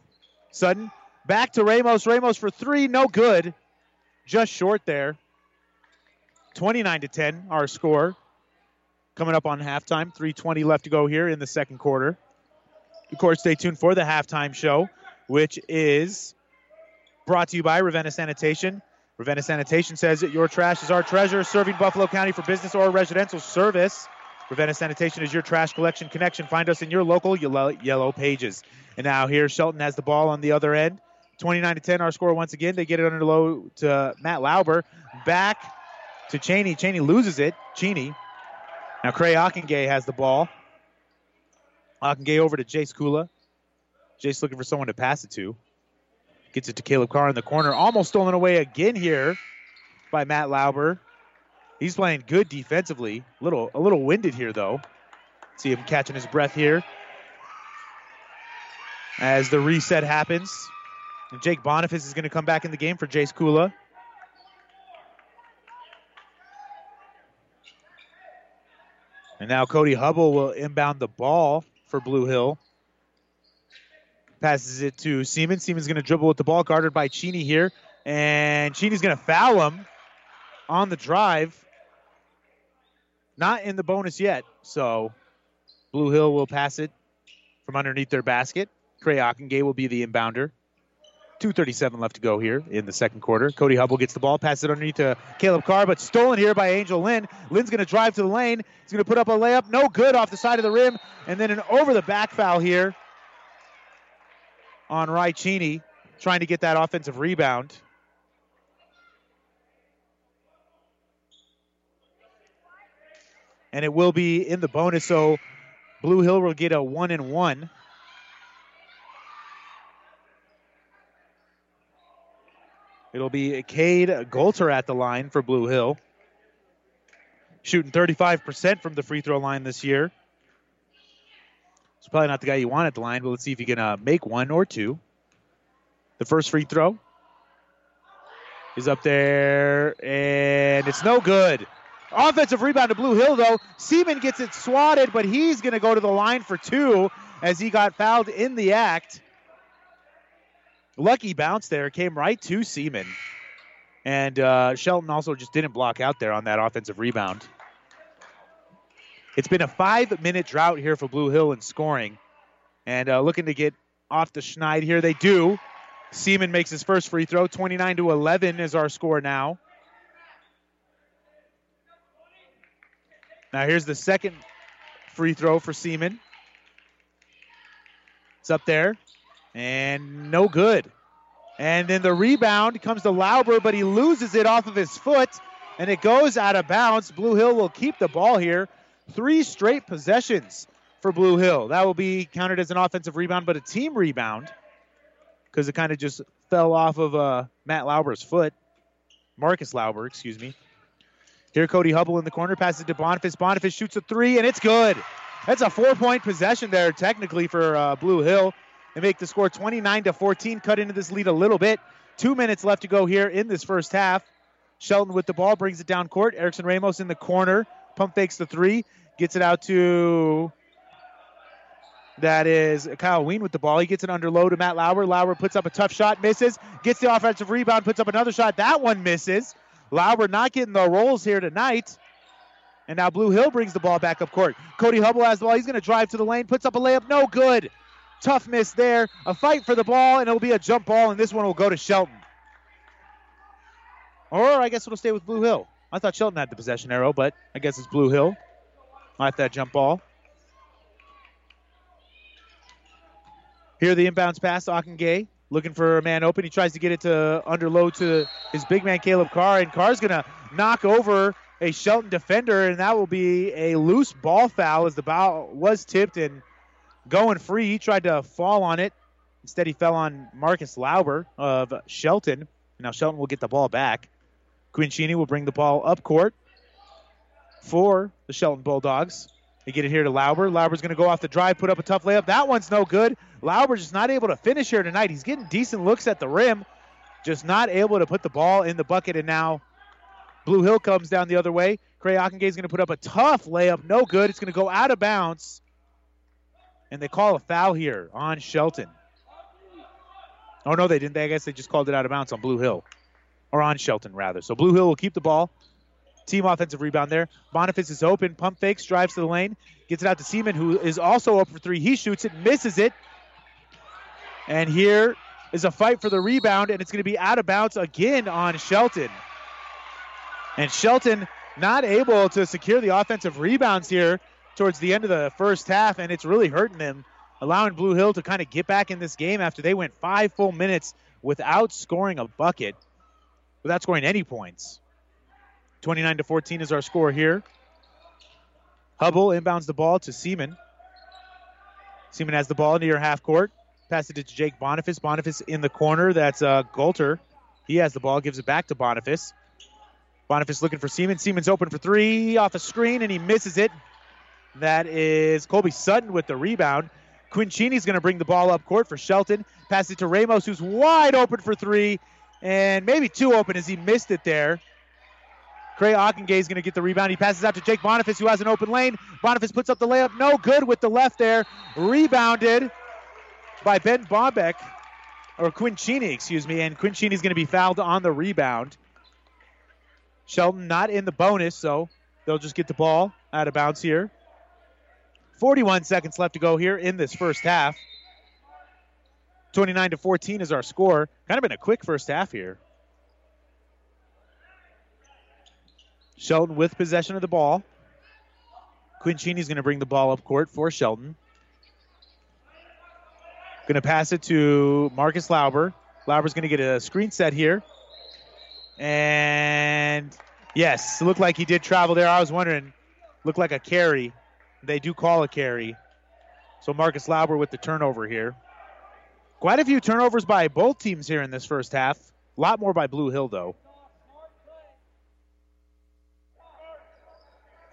Sutton back to Ramos. Ramos for three, no good. Just short there. 29 to 10, our score. Coming up on halftime. 320 left to go here in the second quarter. Of course, stay tuned for the halftime show, which is brought to you by Ravenna Sanitation. Ravenna Sanitation says that your trash is our treasure, serving Buffalo County for business or residential service. Ravenna Sanitation is your trash collection connection. Find us in your local yellow, pages. And now here, Shelton has the ball on the other end. 29 to 10, our score once again. They get it under low to Matt Lauber. Back to Cheney. Cheney loses it. Cheney. Now Cray Ockengay has the ball. Ockengay over to Jace Kula. Jace looking for someone to pass it to. Gets it to Caleb Carr in the corner. Almost stolen away again here by Matt Lauber. He's playing good defensively. Little a little winded here though. See him catching his breath here as the reset happens. And Jake Boniface is going to come back in the game for Jace Kula. And now Cody Hubble will inbound the ball for Blue Hill. Passes it to Seaman. Seaman's going to dribble with the ball, guarded by Cheney here. And Cheney's going to foul him on the drive. Not in the bonus yet. So Blue Hill will pass it from underneath their basket. Cray Ockengay will be the inbounder. 2.37 left to go here in the second quarter. Cody Hubble gets the ball, passes it underneath to Caleb Carr, but stolen here by Angel Lynn. Lynn's going to drive to the lane. He's going to put up a layup. No good off the side of the rim. And then an over the back foul here on Rai Cheney, trying to get that offensive rebound. And it will be in the bonus, so Blue Hill will get a one and one. It'll be Cade Golter at the line for Blue Hill. Shooting 35% from the free throw line this year. It's probably not the guy you want at the line, but let's see if he can uh, make one or two. The first free throw is up there, and it's no good. Offensive rebound to Blue Hill, though. Seaman gets it swatted, but he's going to go to the line for two as he got fouled in the act. Lucky bounce there, came right to Seaman. And uh, Shelton also just didn't block out there on that offensive rebound. It's been a five minute drought here for Blue Hill in scoring. And uh, looking to get off the schneid here. They do. Seaman makes his first free throw. 29 to 11 is our score now. Now here's the second free throw for Seaman. It's up there. And no good. And then the rebound comes to Lauber, but he loses it off of his foot, and it goes out of bounds. Blue Hill will keep the ball here. Three straight possessions for Blue Hill. That will be counted as an offensive rebound, but a team rebound because it kind of just fell off of uh, Matt Lauber's foot. Marcus Lauber, excuse me. Here, Cody Hubble in the corner, passes to Boniface. Boniface shoots a three, and it's good. That's a four-point possession there, technically for uh, Blue Hill. They make the score 29 to 14, cut into this lead a little bit. Two minutes left to go here in this first half. Shelton with the ball brings it down court. Erickson Ramos in the corner, pump fakes the three, gets it out to that is Kyle Ween with the ball. He gets it under low to Matt Lauber. Lauber puts up a tough shot, misses, gets the offensive rebound, puts up another shot. That one misses. Lauber not getting the rolls here tonight. And now Blue Hill brings the ball back up court. Cody Hubble has the ball. He's going to drive to the lane, puts up a layup, no good. Tough miss there. A fight for the ball, and it'll be a jump ball, and this one will go to Shelton. Or I guess it'll stay with Blue Hill. I thought Shelton had the possession arrow, but I guess it's Blue Hill. At that jump ball. Here the inbounds pass, Ockengay looking for a man open. He tries to get it to under low to his big man Caleb Carr, and Carr's gonna knock over a Shelton defender, and that will be a loose ball foul as the ball was tipped and going free. He tried to fall on it. Instead, he fell on Marcus Lauber of Shelton. Now Shelton will get the ball back. Quinn Cheney will bring the ball up court for the Shelton Bulldogs. They get it here to Lauber. Lauber's going to go off the drive, put up a tough layup. That one's no good. Lauber's just not able to finish here tonight. He's getting decent looks at the rim, just not able to put the ball in the bucket. And now Blue Hill comes down the other way. Cray Ockengay is going to put up a tough layup. No good. It's going to go out of bounds. And they call a foul here on Shelton. Oh, no, they didn't. I guess they just called it out of bounds on Blue Hill. Or on Shelton, rather. So Blue Hill will keep the ball. Team offensive rebound there. Boniface is open. Pump fakes, drives to the lane, gets it out to Seaman, who is also up for three. He shoots it, misses it. And here is a fight for the rebound, and it's going to be out of bounds again on Shelton. And Shelton not able to secure the offensive rebounds here towards the end of the first half, and it's really hurting them, allowing Blue Hill to kind of get back in this game after they went five full minutes without scoring a bucket, without scoring any points. 29 to 14 is our score here. Hubble inbounds the ball to Seaman. Seaman has the ball near half court. Passes it to Jake Boniface. Boniface in the corner. That's uh, Golter. He has the ball, gives it back to Boniface. Boniface looking for Seaman. Seaman's open for three off a screen, and he misses it. That is Colby Sutton with the rebound. Quinn Cheney's going to bring the ball up court for Shelton. Pass it to Ramos, who's wide open for three, and maybe too open as he missed it there. Cray Ockengay is going to get the rebound. He passes out to Jake Boniface, who has an open lane. Boniface puts up the layup. No good with the left there. Rebounded by Ben Bombeck, or Quinn Cheney, excuse me. And Quinn Cheney is going to be fouled on the rebound. Shelton not in the bonus, so they'll just get the ball out of bounds here. 41 seconds left to go here in this first half. 29 to 14 is our score. Kind of been a quick first half here. Shelton with possession of the ball. Quinn Cheney's going to bring the ball up court for Shelton. Going to pass it to Marcus Lauber. Lauber's going to get a screen set here. And yes, looked like he did travel there. I was wondering, looked like a carry. They do call a carry. So Marcus Lauber with the turnover here. Quite a few turnovers by both teams here in this first half. A lot more by Blue Hill, though.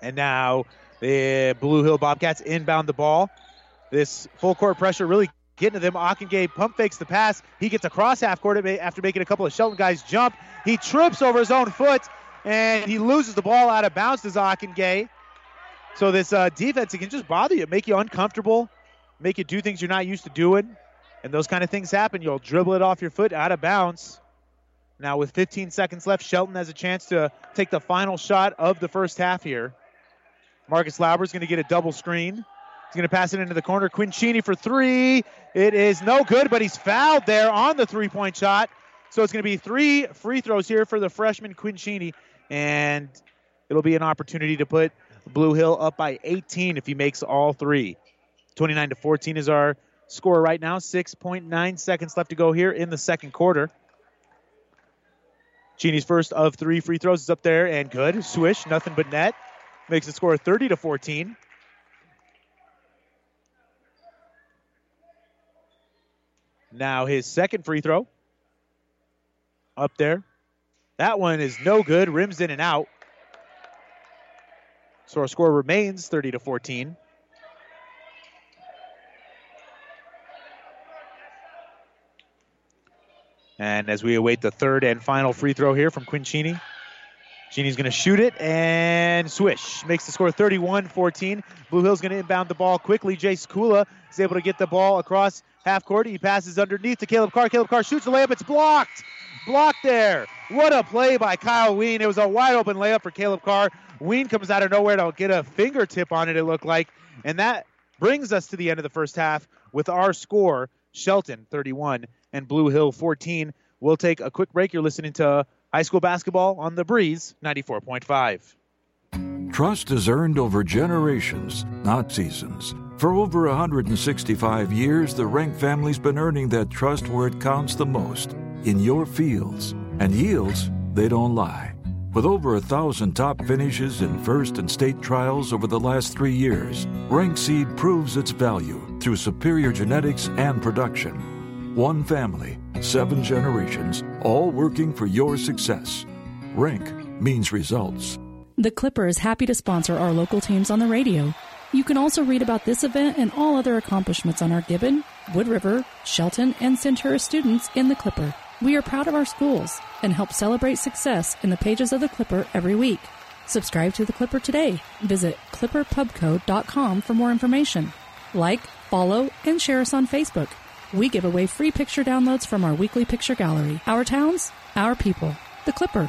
And now the Blue Hill Bobcats inbound the ball. This full court pressure really getting to them. Ockengay pump fakes the pass. He gets across half court after making a couple of Shelton guys jump. He trips over his own foot and he loses the ball out of bounds to Ockengay. So this uh, defense it can just bother you, make you uncomfortable, make you do things you're not used to doing, and those kind of things happen. You'll dribble it off your foot out of bounds. Now with 15 seconds left, Shelton has a chance to take the final shot of the first half here. Marcus Lauber is going to get a double screen. He's going to pass it into the corner. Quinn Cheney for three. It is no good, but he's fouled there on the three point shot. So it's going to be three free throws here for the freshman Quinn Cheney, and it'll be an opportunity to put Blue Hill up by 18 if he makes all three. 29 to 14 is our score right now. 6.9 seconds left to go here in the second quarter. Cheney's first of three free throws is up there and good. Swish, nothing but net. Makes the score 30 to 14. Now his second free throw. Up there. That one is no good. Rims in and out. So our score remains 30 to 14. And as we await the third and final free throw here from Quinn Cheney, Cheney's going to shoot it and swish. Makes the score 31 14. Blue Hill's going to inbound the ball quickly. Jace Kula is able to get the ball across half court. He passes underneath to Caleb Carr. Caleb Carr shoots the layup. It's blocked. Blocked there. What a play by Kyle Ween. It was a wide open layup for Caleb Carr. Ween comes out of nowhere to get a fingertip on it, it looked like. And that brings us to the end of the first half with our score Shelton 31 and Blue Hill 14. We'll take a quick break. You're listening to high school basketball on the Breeze 94.5. Trust is earned over generations, not seasons. For over 165 years, the Rank family's been earning that trust where it counts the most in your fields. And yields, they don't lie. With over a thousand top finishes in first and state trials over the last three years, Rank Seed proves its value through superior genetics and production. One family, seven generations, all working for your success. Rank means results. The Clipper is happy to sponsor our local teams on the radio. You can also read about this event and all other accomplishments on our Gibbon, Wood River, Shelton, and Centura students in the Clipper. We are proud of our schools and help celebrate success in the pages of the Clipper every week. Subscribe to the Clipper today. Visit clipperpubco.com for more information. Like, follow, and share us on Facebook. We give away free picture downloads from our weekly picture gallery. Our towns, our people. The Clipper.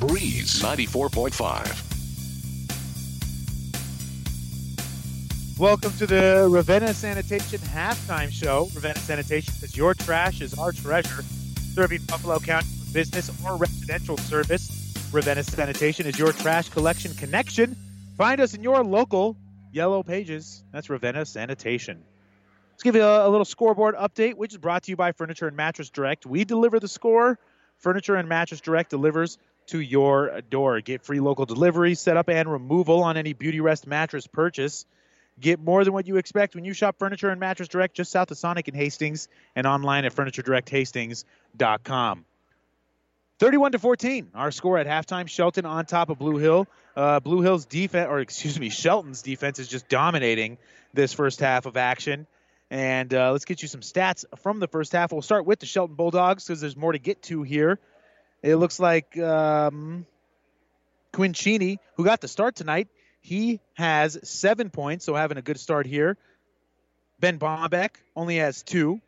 Breeze 94.5. Welcome to the Ravenna Sanitation halftime show. Ravenna Sanitation says your trash is our treasure, serving Buffalo County for business or residential service. Ravenna Sanitation is your trash collection connection. Find us in your local yellow pages. That's Ravenna Sanitation. Let's give you a, a little scoreboard update, which is brought to you by Furniture and Mattress Direct. We deliver the score. Furniture and Mattress Direct delivers to your door. Get free local delivery, setup, and removal on any Beauty Rest mattress purchase. Get more than what you expect when you shop Furniture and Mattress Direct just south of Sonic and Hastings and online at FurnitureDirectHastings.com. 31 to 14, our score at halftime. Shelton on top of Blue Hill. Uh, Blue Hill's defense, or excuse me, Shelton's defense is just dominating this first half of action. And uh, let's get you some stats from the first half. We'll start with the Shelton Bulldogs because there's more to get to here. It looks like um, Quinn Cheney, who got the start tonight, he has seven points, so having a good start here. Ben Bombeck only has two.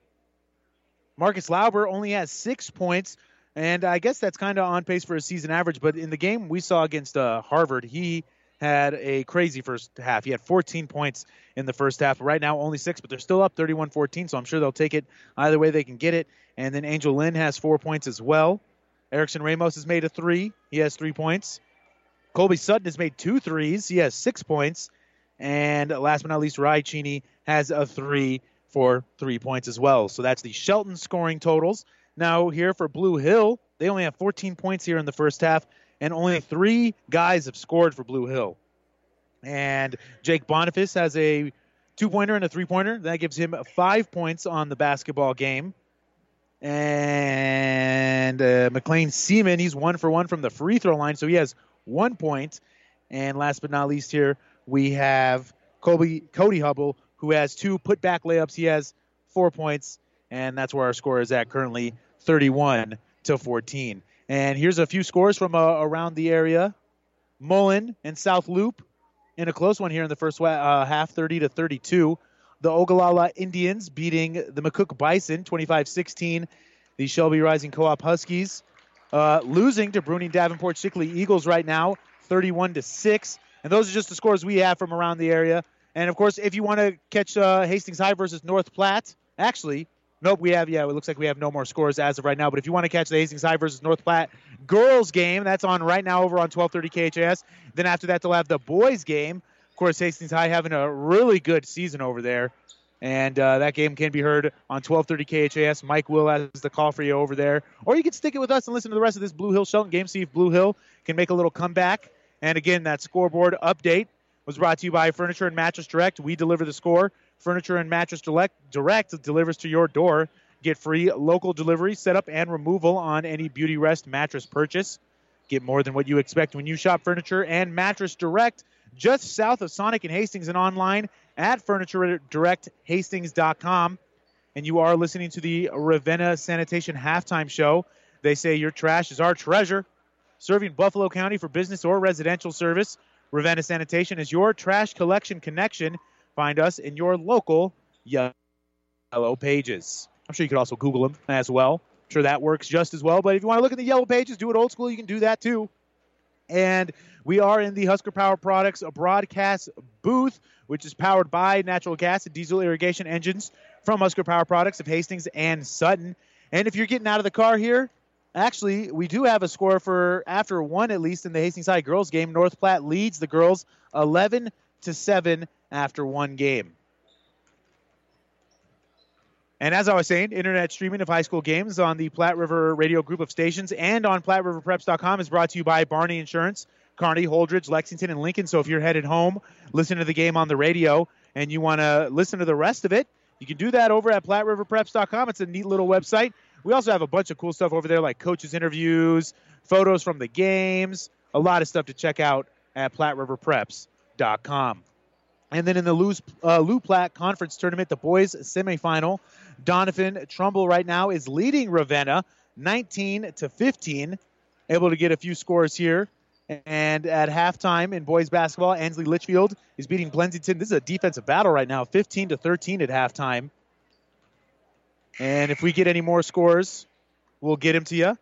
Marcus Lauber only has six points, and I guess that's kind of on pace for a season average. But in the game we saw against uh, Harvard, he had a crazy first half. He had 14 points in the first half. Right now, only six, but they're still up 31 14, so I'm sure they'll take it either way they can get it. And then Angel Lynn has four points as well. Erickson Ramos has made a three, he has three points. Colby Sutton has made two threes. He has six points. And last but not least, Rai Cheney has a three for three points as well. So that's the Shelton scoring totals. Now, here for Blue Hill, they only have 14 points here in the first half, and only three guys have scored for Blue Hill. And Jake Boniface has a two pointer and a three pointer. That gives him five points on the basketball game. And uh, McLean Seaman, he's one for one from the free throw line, so he has one point. And last but not least, here we have Kobe, Cody Hubble, who has two putback layups. He has four points, and that's where our score is at currently 31 to 14. And here's a few scores from uh, around the area Mullen and South Loup in a close one here in the first uh, half, 30 to 32. The Ogallala Indians beating the McCook Bison 25 16. The Shelby Rising Co op Huskies uh, losing to Bruning Davenport Shickley Eagles right now, 31 to 6. And those are just the scores we have from around the area. And of course, if you want to catch uh, Hastings High versus North Platte, actually, nope, we have, yeah, it looks like we have no more scores as of right now. But if you want to catch the Hastings High versus North Platte girls game, that's on right now over on 1230 KHAS. Then after that, they'll have the boys game. Of course, Hastings High having a really good season over there. And uh, that game can be heard on 1230 KHAS. Mike Will has the call for you over there. Or you can stick it with us and listen to the rest of this Blue Hill Shelton game, see if Blue Hill can make a little comeback. And again, that scoreboard update was brought to you by Furniture and Mattress Direct. We deliver the score. Furniture and Mattress Direct, Direct delivers to your door. Get free local delivery, setup, and removal on any Beauty Rest mattress purchase. Get more than what you expect when you shop Furniture and Mattress Direct just south of Sonic and Hastings and online at FurnitureDirectHastings.com. And you are listening to the Ravenna Sanitation halftime show. They say your trash is our treasure. Serving Buffalo County for business or residential service, Ravenna Sanitation is your trash collection connection. Find us in your local yellow pages. I'm sure you could also Google them as well. Sure that works just as well. But if you want to look at the yellow pages, do it old school, you can do that too. And we are in the Husker Power Products broadcast booth, which is powered by natural gas and diesel irrigation engines from Husker Power Products of Hastings and Sutton. And if you're getting out of the car here, actually, we do have a score for after one at least in the Hastings High girls game. North Platte leads the girls 11 to 7 after one game. And as I was saying, internet streaming of high school games on the Platte River Radio Group of stations and on PlatteRiverPreps.com is brought to you by Barney Insurance, Kearney, Holdrege, Lexington, and Lincoln. So if you're headed home, listen to the game on the radio, and you want to listen to the rest of it, you can do that over at PlatteRiverPreps.com. It's a neat little website. We also have a bunch of cool stuff over there, like coaches' interviews, photos from the games, a lot of stuff to check out at PlatteRiverPreps.com. And then in the Lou, uh, Loup Platte Conference Tournament, the boys semifinal, Doniphan-Trumbull right now is leading Ravenna 19 to 15. Able to get a few scores here. And at halftime in boys basketball, Ansley Litchfield is beating Blensington. This is a defensive battle right now, 15 to 13 at halftime. And if we get any more scores, we'll get them to you.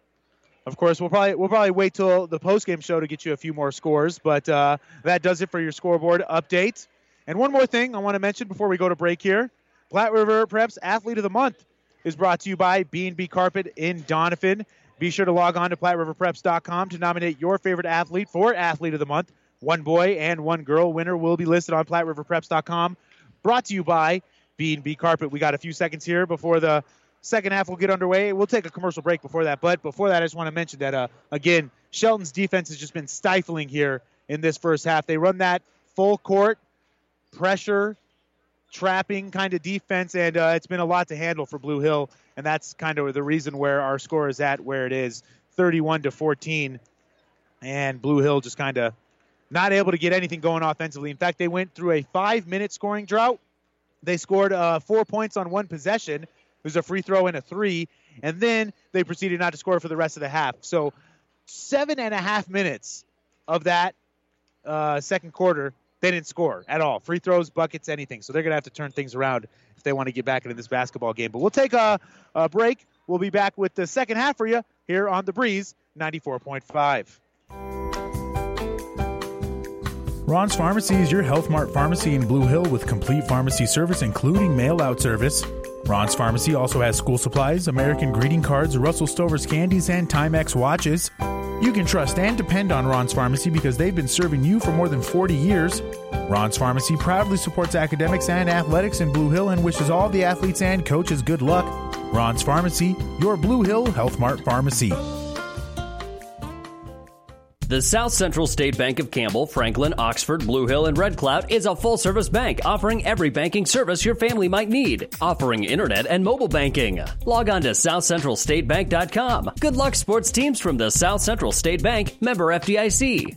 Of course, we'll probably we'll probably wait till the postgame show to get you a few more scores, but uh, that does it for your scoreboard update. And one more thing I want to mention before we go to break here: Platte River Preps Athlete of the Month is brought to you by B&B Carpet in Doniphan. Be sure to log on to PlatteRiverPreps.com to nominate your favorite athlete for Athlete of the Month. One boy and one girl winner will be listed on PlatteRiverPreps.com. Brought to you by B&B Carpet. We got a few seconds here before the second half will get underway. We'll take a commercial break before that. But before that, I just want to mention that, uh, again, Shelton's defense has just been stifling here in this first half. They run that full court pressure, trapping kind of defense, and uh, it's been a lot to handle for Blue Hill. And that's kind of the reason where our score is at where it is 31 to 14. And Blue Hill just kind of not able to get anything going offensively. In fact, they went through a five minute scoring drought. They scored uh, four points on one possession. It was a free throw and a three. And then they proceeded not to score for the rest of the half. So, seven and a half minutes of that uh, second quarter, they didn't score at all. Free throws, buckets, anything. So, they're going to have to turn things around if they want to get back into this basketball game. But we'll take a, a break. We'll be back with the second half for you here on The Breeze 94.5. Ron's Pharmacy is your Health Mart pharmacy in Blue Hill with complete pharmacy service, including mail out service. Ron's Pharmacy also has school supplies, American greeting cards, Russell Stover's candies, and Timex watches. You can trust and depend on Ron's Pharmacy because they've been serving you for more than 40 years. Ron's Pharmacy proudly supports academics and athletics in Blue Hill and wishes all the athletes and coaches good luck. Ron's Pharmacy, your Blue Hill Health Mart pharmacy. The South Central State Bank of Campbell, Franklin, Oxford, Blue Hill, and Red Cloud is a full service bank offering every banking service your family might need, offering internet and mobile banking. Log on to southcentralstatebank.com. Good luck, sports teams from the South Central State Bank, member FDIC.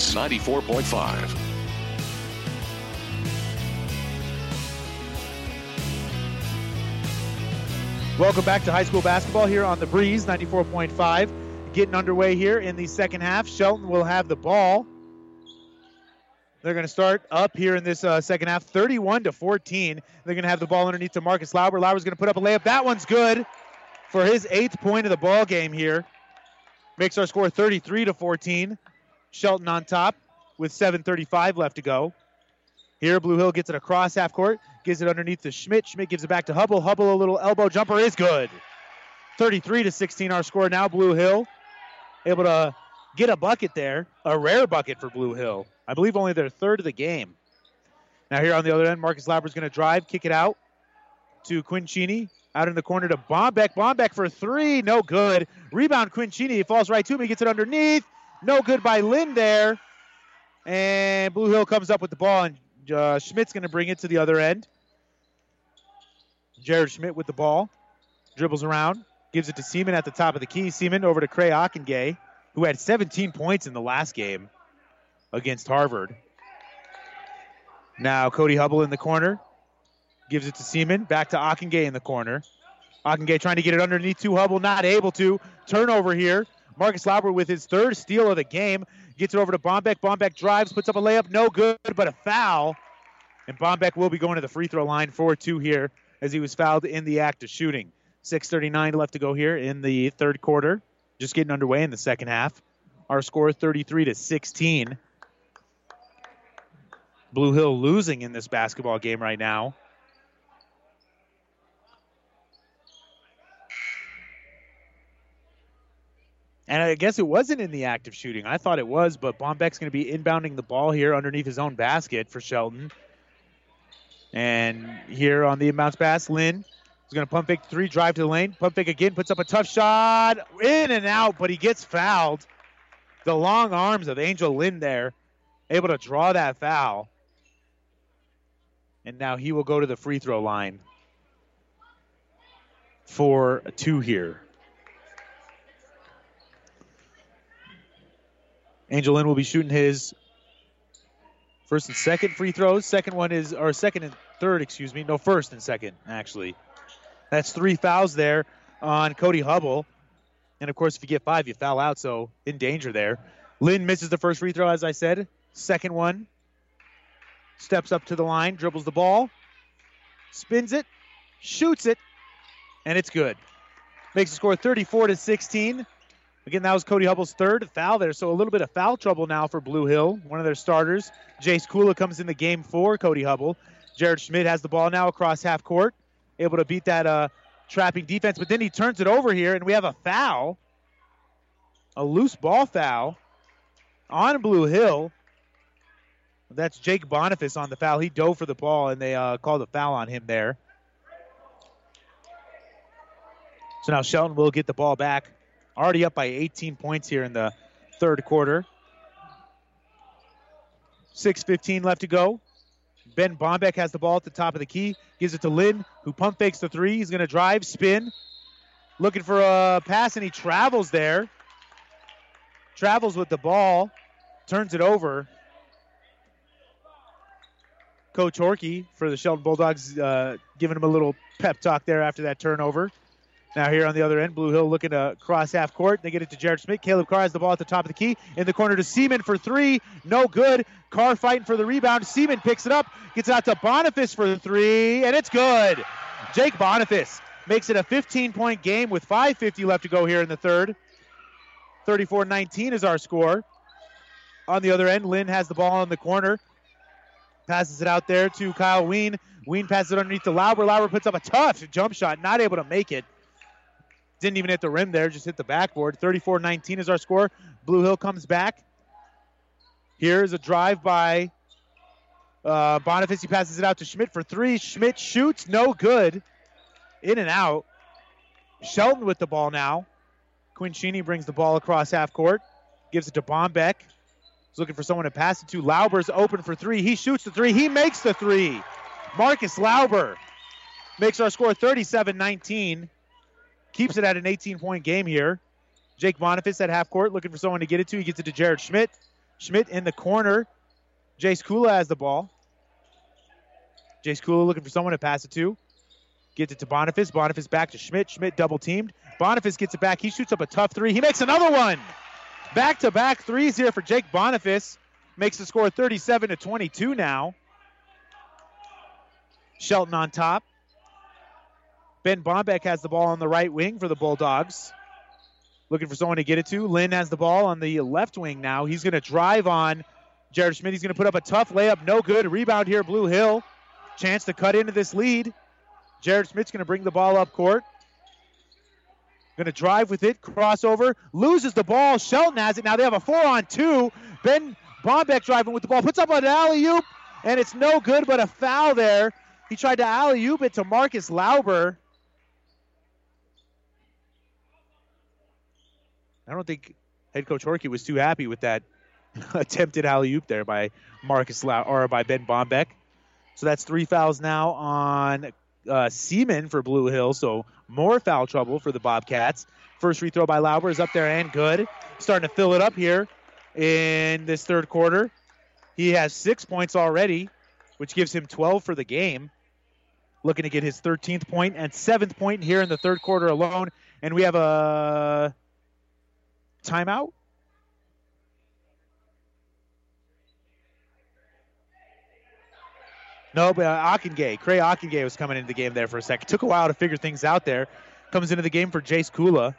Breeze 94.5. Welcome back to high school basketball here on the Breeze 94.5. Getting underway here in the second half. Shelton will have the ball. They're going to start up here in this uh, second half, 31 to 14. They're going to have the ball underneath to Marcus Lauber. Lauber's going to put up a layup. That one's good for his eighth point of the ball game here. Makes our score 33 to 14. Shelton on top with 7:35 left to go. Here, Blue Hill gets it across half court, gives it underneath to Schmidt. Schmidt gives it back to Hubble. Hubble, a little elbow jumper is good. 33 to 16, our score now. Blue Hill able to get a bucket there, a rare bucket for Blue Hill. I believe only their third of the game. Now here on the other end, Marcus Lauber's going to drive, kick it out to Quinn Cheney. Out in the corner to Bombeck. Bombeck for three, no good. Rebound Quinn Cheney. He falls right to him. He gets it underneath. No good by Lynn there. And Blue Hill comes up with the ball, and uh, Schmidt's going to bring it to the other end. Jared Schmidt with the ball. Dribbles around. Gives it to Seaman at the top of the key. Seaman over to Cray Ockengay, who had 17 points in the last game against Harvard. Now Cody Hubble in the corner. Gives it to Seaman. Back to Ockengay in the corner. Ockengay trying to get it underneath to Hubble. Not able to. Turnover here. Marcus Lauber with his third steal of the game. Gets it over to Bombeck. Bombeck drives, puts up a layup. No good, but a foul. And Bombeck will be going to the free throw line for two here as he was fouled in the act of shooting. 6.39 left to go here in the third quarter. Just getting underway in the second half. Our score 33 to 16. Blue Hill losing in this basketball game right now. And I guess it wasn't in the act of shooting. I thought it was, but Bombeck's going to be inbounding the ball here underneath his own basket for Shelton. And here on the inbounds pass, Lynn is going to pump fake three, drive to the lane. Pump fake again, puts up a tough shot. In and out, but he gets fouled. The long arms of Angel Lynn there, able to draw that foul. And now he will go to the free throw line for two here. Angel Lynn will be shooting his first and second free throws. Second one is, or second and third, excuse me. No, first and second, actually. That's three fouls there on Cody Hubble. And of course, if you get five, you foul out, so in danger there. Lynn misses the first free throw, as I said. Second one. Steps up to the line, dribbles the ball, spins it, shoots it, and it's good. Makes the score 34 to 16. Again, that was Cody Hubble's third foul there, so a little bit of foul trouble now for Blue Hill, one of their starters. Jace Kula comes in the game for Cody Hubble. Jared Schmidt has the ball now across half court, able to beat that uh, trapping defense, but then he turns it over here, and we have a foul, a loose ball foul on Blue Hill. That's Jake Boniface on the foul. He dove for the ball, and they uh, called a foul on him there. So now Shelton will get the ball back. Already up by 18 points here in the third quarter. 6.15 left to go. Ben Bombeck has the ball at the top of the key. Gives it to Lynn, who pump fakes the three. He's going to drive, spin. Looking for a pass, and he travels there. Travels with the ball. Turns it over. Coach Horkey for the Shelton Bulldogs uh, giving him a little pep talk there after that turnover. Now here on the other end, Blue Hill looking to cross half court. They get it to Jared Schmidt. Caleb Carr has the ball at the top of the key. In the corner to Seaman for three. No good. Carr fighting for the rebound. Seaman picks it up. Gets it out to Boniface for the three. And it's good. Jake Boniface makes it a 15-point game with 5.50 left to go here in the third. 34-19 is our score. On the other end, Lynn has the ball in the corner. Passes it out there to Kyle Ween. Ween passes it underneath to Lauber. Lauber puts up a tough jump shot. Not able to make it. Didn't even hit the rim there, just hit the backboard. 34 19 is our score. Blue Hill comes back. Here's a drive by uh, Boniface. He passes it out to Schmidt for three. Schmidt shoots, no good. In and out. Shelton with the ball now. Quinn Cheney brings the ball across half court, gives it to Bombeck. He's looking for someone to pass it to. Lauber's open for three. He shoots the three. He makes the three. Marcus Lauber makes our score 37 19 keeps it at an 18 point game here. Jake Boniface at half court looking for someone to get it to. He gets it to Jared Schmidt. Schmidt in the corner. Jace Kula has the ball. Jace Kula looking for someone to pass it to. Gets it to Boniface. Boniface back to Schmidt. Schmidt double teamed. Boniface gets it back. He shoots up a tough three. He makes another one. Back to back threes here for Jake Boniface. Makes the score 37 to 22 now. Shelton on top. Ben Bombeck has the ball on the right wing for the Bulldogs. Looking for someone to get it to. Lynn has the ball on the left wing now. He's going to drive on Jared Schmidt. He's going to put up a tough layup. No good. Rebound here, Blue Hill. Chance to cut into this lead. Jared Schmidt's going to bring the ball up court. Going to drive with it. Crossover. Loses the ball. Shelton has it. Now they have a four on two. Ben Bombeck driving with the ball. Puts up an alley oop. And it's no good, but a foul there. He tried to alley oop it to Marcus Lauber. I don't think head coach Horkey was too happy with that attempted alley oop there by Marcus Lau- or by Ben Bombeck. So that's three fouls now on uh, Seaman for Blue Hill. So more foul trouble for the Bobcats. First free throw by Lauber is up there and good. Starting to fill it up here in this third quarter. He has six points already, which gives him 12 for the game. Looking to get his 13th point and seventh point here in the third quarter alone. And we have a timeout. No, but uh, Ockengay, Cray Ockengay was coming into the game there for a second. Took a while to figure things out there. Comes into the game for Jace Kula.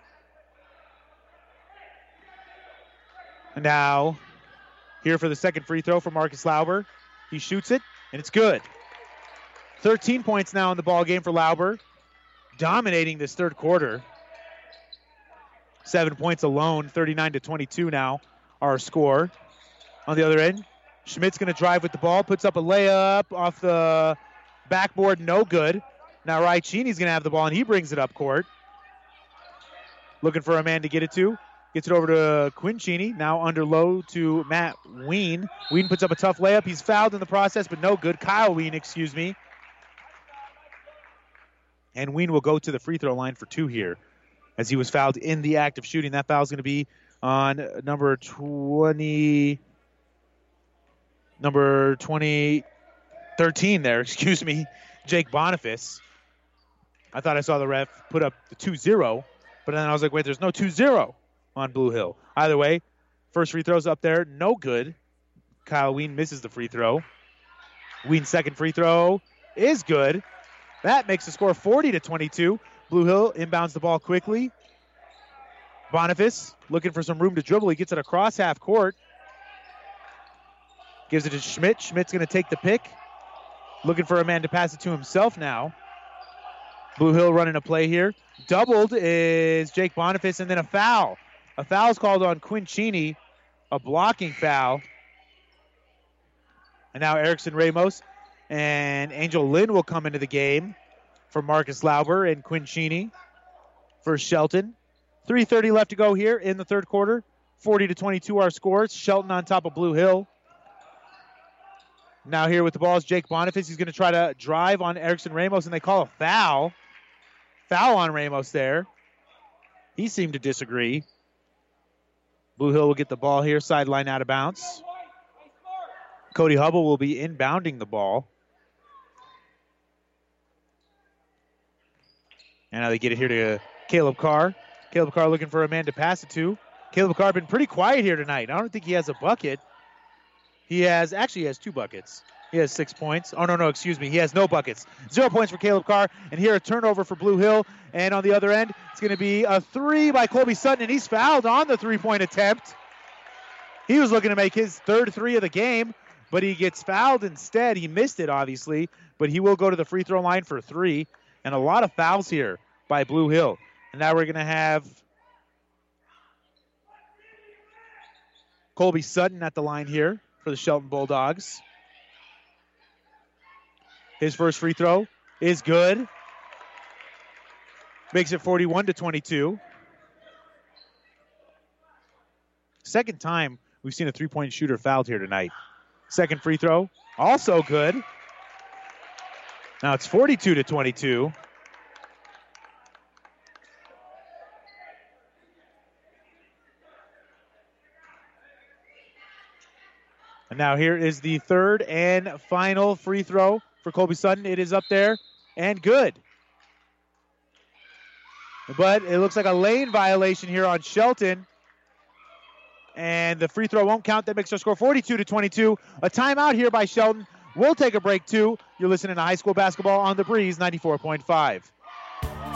Now, here for the second free throw for Marcus Lauber. He shoots it, and it's good. 13 points now in the ball game for Lauber, dominating this third quarter. Seven points alone, 39 to 22 now, our score. On the other end, Schmidt's going to drive with the ball, puts up a layup off the backboard, no good. Now Rai Cheney's going to have the ball, and he brings it up court. Looking for a man to get it to. Gets it over to Quinn Cheney. Now under low to Matt Ween. Ween puts up a tough layup. He's fouled in the process, but no good. Kyle Ween, excuse me. And Ween will go to the free throw line for two here as he was fouled in the act of shooting. That foul is going to be on number 20. Number 20. 13 there, excuse me, Jake Boniface. I thought I saw the ref put up the 2 0, but then I was like, wait, there's no 2 0 on Blue Hill. Either way, first free throw's up there, no good. Kyle Ween misses the free throw. Ween's second free throw is good. That makes the score 40 to 22. Blue Hill inbounds the ball quickly. Boniface looking for some room to dribble. He gets it across half court. Gives it to Schmidt. Schmidt's going to take the pick. Looking for a man to pass it to himself now. Blue Hill running a play here. Doubled is Jake Boniface, and then a foul. A foul is called on Quinn Cheney, a blocking foul. And now Erickson Ramos and Angel Lynn will come into the game for Marcus Lauber and Quinn Cheney for Shelton. 3.30 left to go here in the third quarter. 40 to 22 our scores. Shelton on top of Blue Hill. Now here with the ball is Jake Boniface. He's going to try to drive on Erickson Ramos, and they call a foul. Foul on Ramos there. He seemed to disagree. Blue Hill will get the ball here, sideline out of bounds. Cody Hubble will be inbounding the ball. And now they get it here to Caleb Carr. Caleb Carr looking for a man to pass it to. Caleb Carr been pretty quiet here tonight. I don't think he has a bucket. He has actually he has two buckets. He has six points. Oh no, no, excuse me. He has no buckets. Zero points for Caleb Carr. And here a turnover for Blue Hill. And on the other end, it's going to be a three by Colby Sutton, and he's fouled on the three-point attempt. He was looking to make his third three of the game, but he gets fouled instead. He missed it, obviously, but he will go to the free throw line for three. And a lot of fouls here by Blue Hill. And now we're going to have Colby Sutton at the line here for the Shelton Bulldogs. His first free throw is good. Makes it 41 to 22. Second time we've seen a three point shooter fouled here tonight. Second free throw, also good. Now it's 42 to 22. And now here is the third and final free throw for Colby Sutton. It is up there and good. But it looks like a lane violation here on Shelton. And the free throw won't count. That makes our score 42 to 22. A timeout here by Shelton. We'll take a break too. You're listening to high school basketball on the breeze 94.5.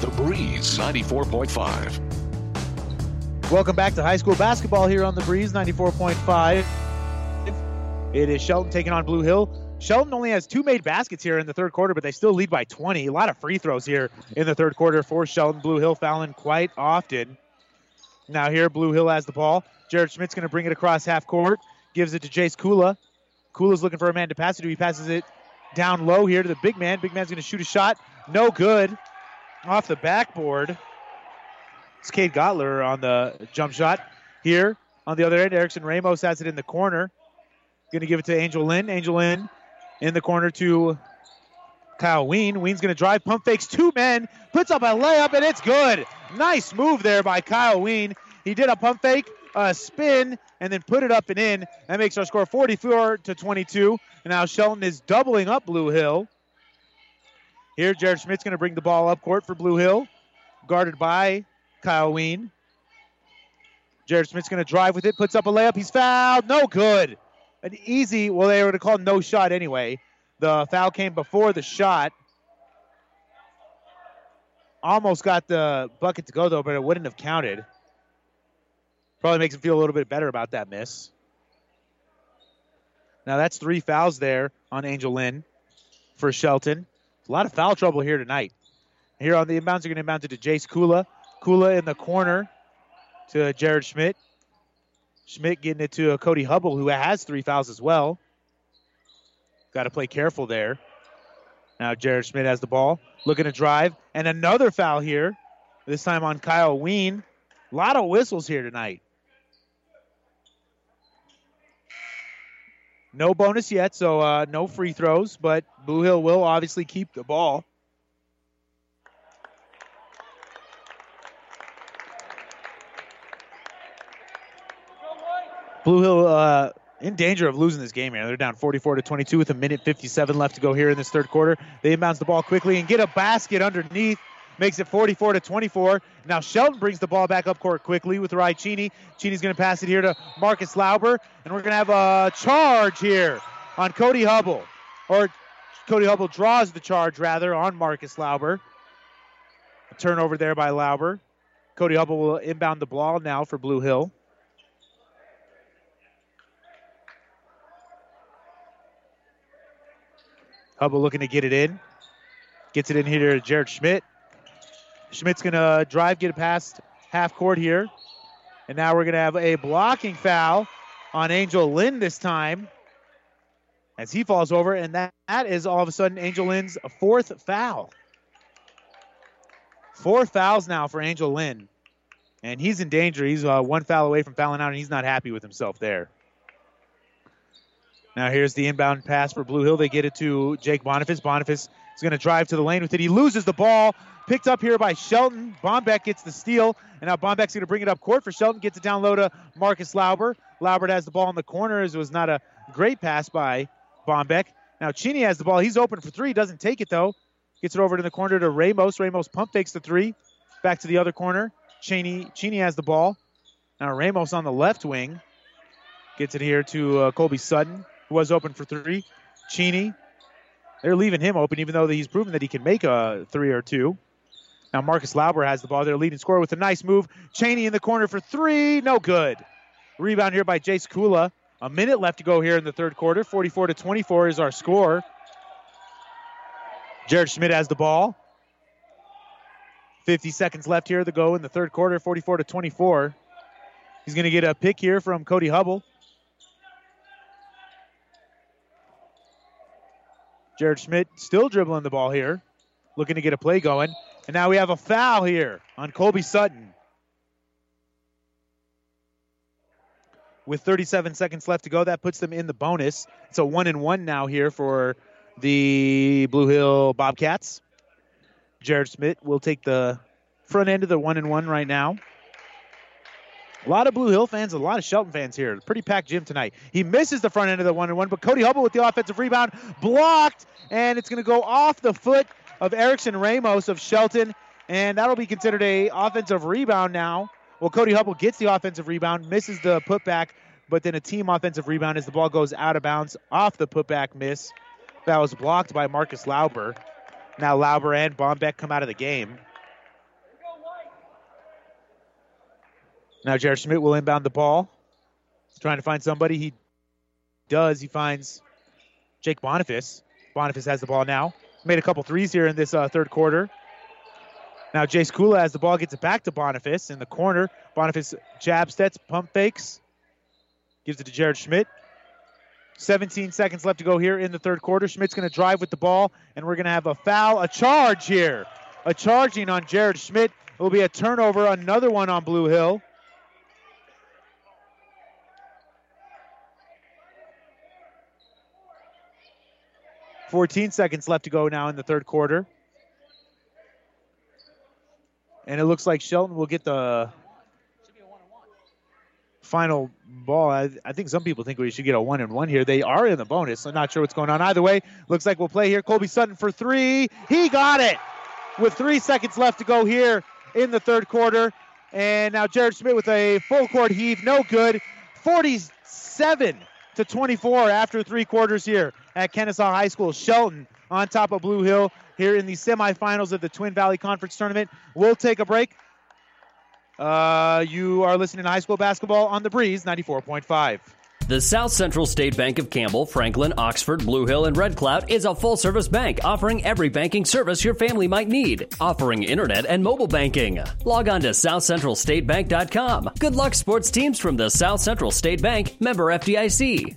The Breeze 94.5. Welcome back to high school basketball here on the Breeze 94.5. It is Shelton taking on Blue Hill. Shelton only has two made baskets here in the third quarter, but they still lead by 20. A lot of free throws here in the third quarter for Shelton. Blue Hill fouling quite often. Now here, Blue Hill has the ball. Jared Schmidt's going to bring it across half court. Gives it to Jace Kula. Kula's looking for a man to pass it to. He passes it down low here to the big man. Big man's going to shoot a shot. No good. Off the backboard. It's Cade Gottler on the jump shot. Here on the other end, Erickson Ramos has it in the corner. Going to give it to Angel Lynn. Angel Lynn in the corner to Kyle Ween. Ween's going to drive, pump fakes two men, puts up a layup, and it's good. Nice move there by Kyle Ween. He did a pump fake, a spin, and then put it up and in. That makes our score 44 to 22. And now Shelton is doubling up Blue Hill. Here, Jared Schmidt's going to bring the ball up court for Blue Hill, guarded by Kyle Ween. Jared Smith's going to drive with it, puts up a layup. He's fouled. No good. An easy, well, they would have called no shot anyway. The foul came before the shot. almost got the bucket to go though, but it wouldn't have counted. Probably makes him feel a little bit better about that miss. Now that's three fouls there on Angel Lynn for Shelton. A lot of foul trouble here tonight. Here on the inbounds, are going to inbound it to Jace Kula. Kula in the corner to Jared Schmidt. Schmidt getting it to uh, Cody Hubble, who has three fouls as well. Got to play careful there. Now Jared Schmidt has the ball, looking to drive, and another foul here. This time on Kyle Ween. A lot of whistles here tonight. No bonus yet, so uh, no free throws, but Blue Hill will obviously keep the ball. Blue Hill uh, in danger of losing this game here. They're down 44 to 22 with a minute 57 left to go here in this third quarter. They inbounds the ball quickly and get a basket underneath. Makes it 44 to 24. Now Shelton brings the ball back up court quickly with Rai Cheney. Cheney's going to pass it here to Marcus Lauber, and we're going to have a charge here on Cody Hubble, or Cody Hubble draws the charge rather on Marcus Lauber. A turnover there by Lauber. Cody Hubble will inbound the ball now for Blue Hill. Hubble looking to get it in. Gets it in here to Jared Schmidt. Schmidt's going to drive, get it past half court here. And now we're going to have a blocking foul on Angel Lynn this time as he falls over. And that, that is all of a sudden Angel Lynn's fourth foul. Four fouls now for Angel Lynn. And he's in danger. He's uh, one foul away from fouling out, and he's not happy with himself there. Now here's the inbound pass for Blue Hill. They get it to Jake Boniface. Boniface is going to drive to the lane with it. He loses the ball. Picked up here by Shelton. Bombeck gets the steal. And now Bombeck's going to bring it up court for Shelton. Gets it down low to Marcus Lauber. Lauber has the ball in the corner. It was not a great pass by Bombeck. Now Cheney has the ball. He's open for three. Doesn't take it though. Gets it over to the corner to Ramos. Ramos pump fakes the three. Back to the other corner. Cheney, Cheney has the ball. Now Ramos on the left wing. Gets it here to uh, Colby Sutton, who was open for three. Cheney. They're leaving him open, even though he's proven that he can make a three or two. Now Marcus Lauber has the ball. Their leading scorer with a nice move. Cheney in the corner for three. No good. Rebound here by Jace Kula. A minute left to go here in the third quarter. 44 to 24 is our score. Jared Schmidt has the ball. 50 seconds left here to go in the third quarter. 44 to 24. He's going to get a pick here from Cody Hubble. Jared Schmidt still dribbling the ball here, looking to get a play going. And now we have a foul here on Colby Sutton. With 37 seconds left to go, that puts them in the bonus. It's a one and one now here for the Blue Hill Bobcats. Jared Smith will take the front end of the one and one right now. A lot of Blue Hill fans, a lot of Shelton fans here. Pretty packed gym tonight. He misses the front end of the one and one, but Cody Hubble with the offensive rebound blocked, and it's going to go off the foot of Erickson Ramos of Shelton, and that'll be considered a offensive rebound now. Well, Cody Hubble gets the offensive rebound, misses the putback, but then a team offensive rebound as the ball goes out of bounds off the putback miss. That was blocked by Marcus Lauber. Now Lauber and Bombeck come out of the game. Now Jared Schmidt will inbound the ball. He's trying to find somebody. He does. He finds Jake Boniface. Boniface has the ball now. Made a couple threes here in this uh, third quarter. Now Jace Kula has the ball, gets it back to Boniface in the corner. Boniface jab steps, pump fakes, gives it to Jared Schmidt. 17 seconds left to go here in the third quarter. Schmidt's going to drive with the ball, and we're going to have a foul, a charge here. A charging on Jared Schmidt. It will be a turnover, another one on Blue Hill. Fourteen seconds left to go now in the third quarter. And it looks like Shelton will get the final ball. I, I, think some people think we should get a one and one here. They are in the bonus. I'm not sure what's going on. Either way, looks like we'll play here. Colby Sutton for three. He got it with three seconds left to go here in the third quarter. And now Jared Schmidt with a full court heave. No good. 47 to 24 after three quarters here at Kenesaw High School. Shelton on top of Blue Hill. here in the semifinals of the Twin Valley Conference Tournament. We'll take a break. Uh, you are listening to high school basketball on the Breeze 94.5. The South Central State Bank of Campbell, Franklin, Oxford, Blue Hill, and Red Cloud is a full service bank offering every banking service your family might need, offering internet and mobile banking. Log on to southcentralstatebank.com. Good luck, sports teams from the South Central State Bank, member FDIC.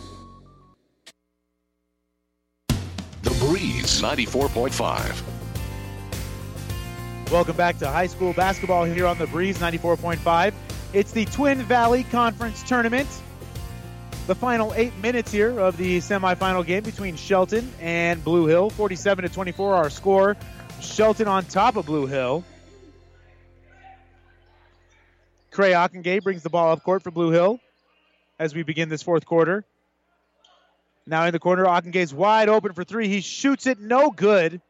Breeze 94.5. Welcome back to high school basketball here on the Breeze 94.5. It's the Twin Valley Conference Tournament. The final eight minutes here of the semifinal game between Shelton and Blue Hill. 47 to 24 our score. Shelton on top of Blue Hill. Cray Ockengay brings the ball up court for Blue Hill as we begin this fourth quarter. Now in the corner, Ockengay's wide open for three. He shoots it, no good.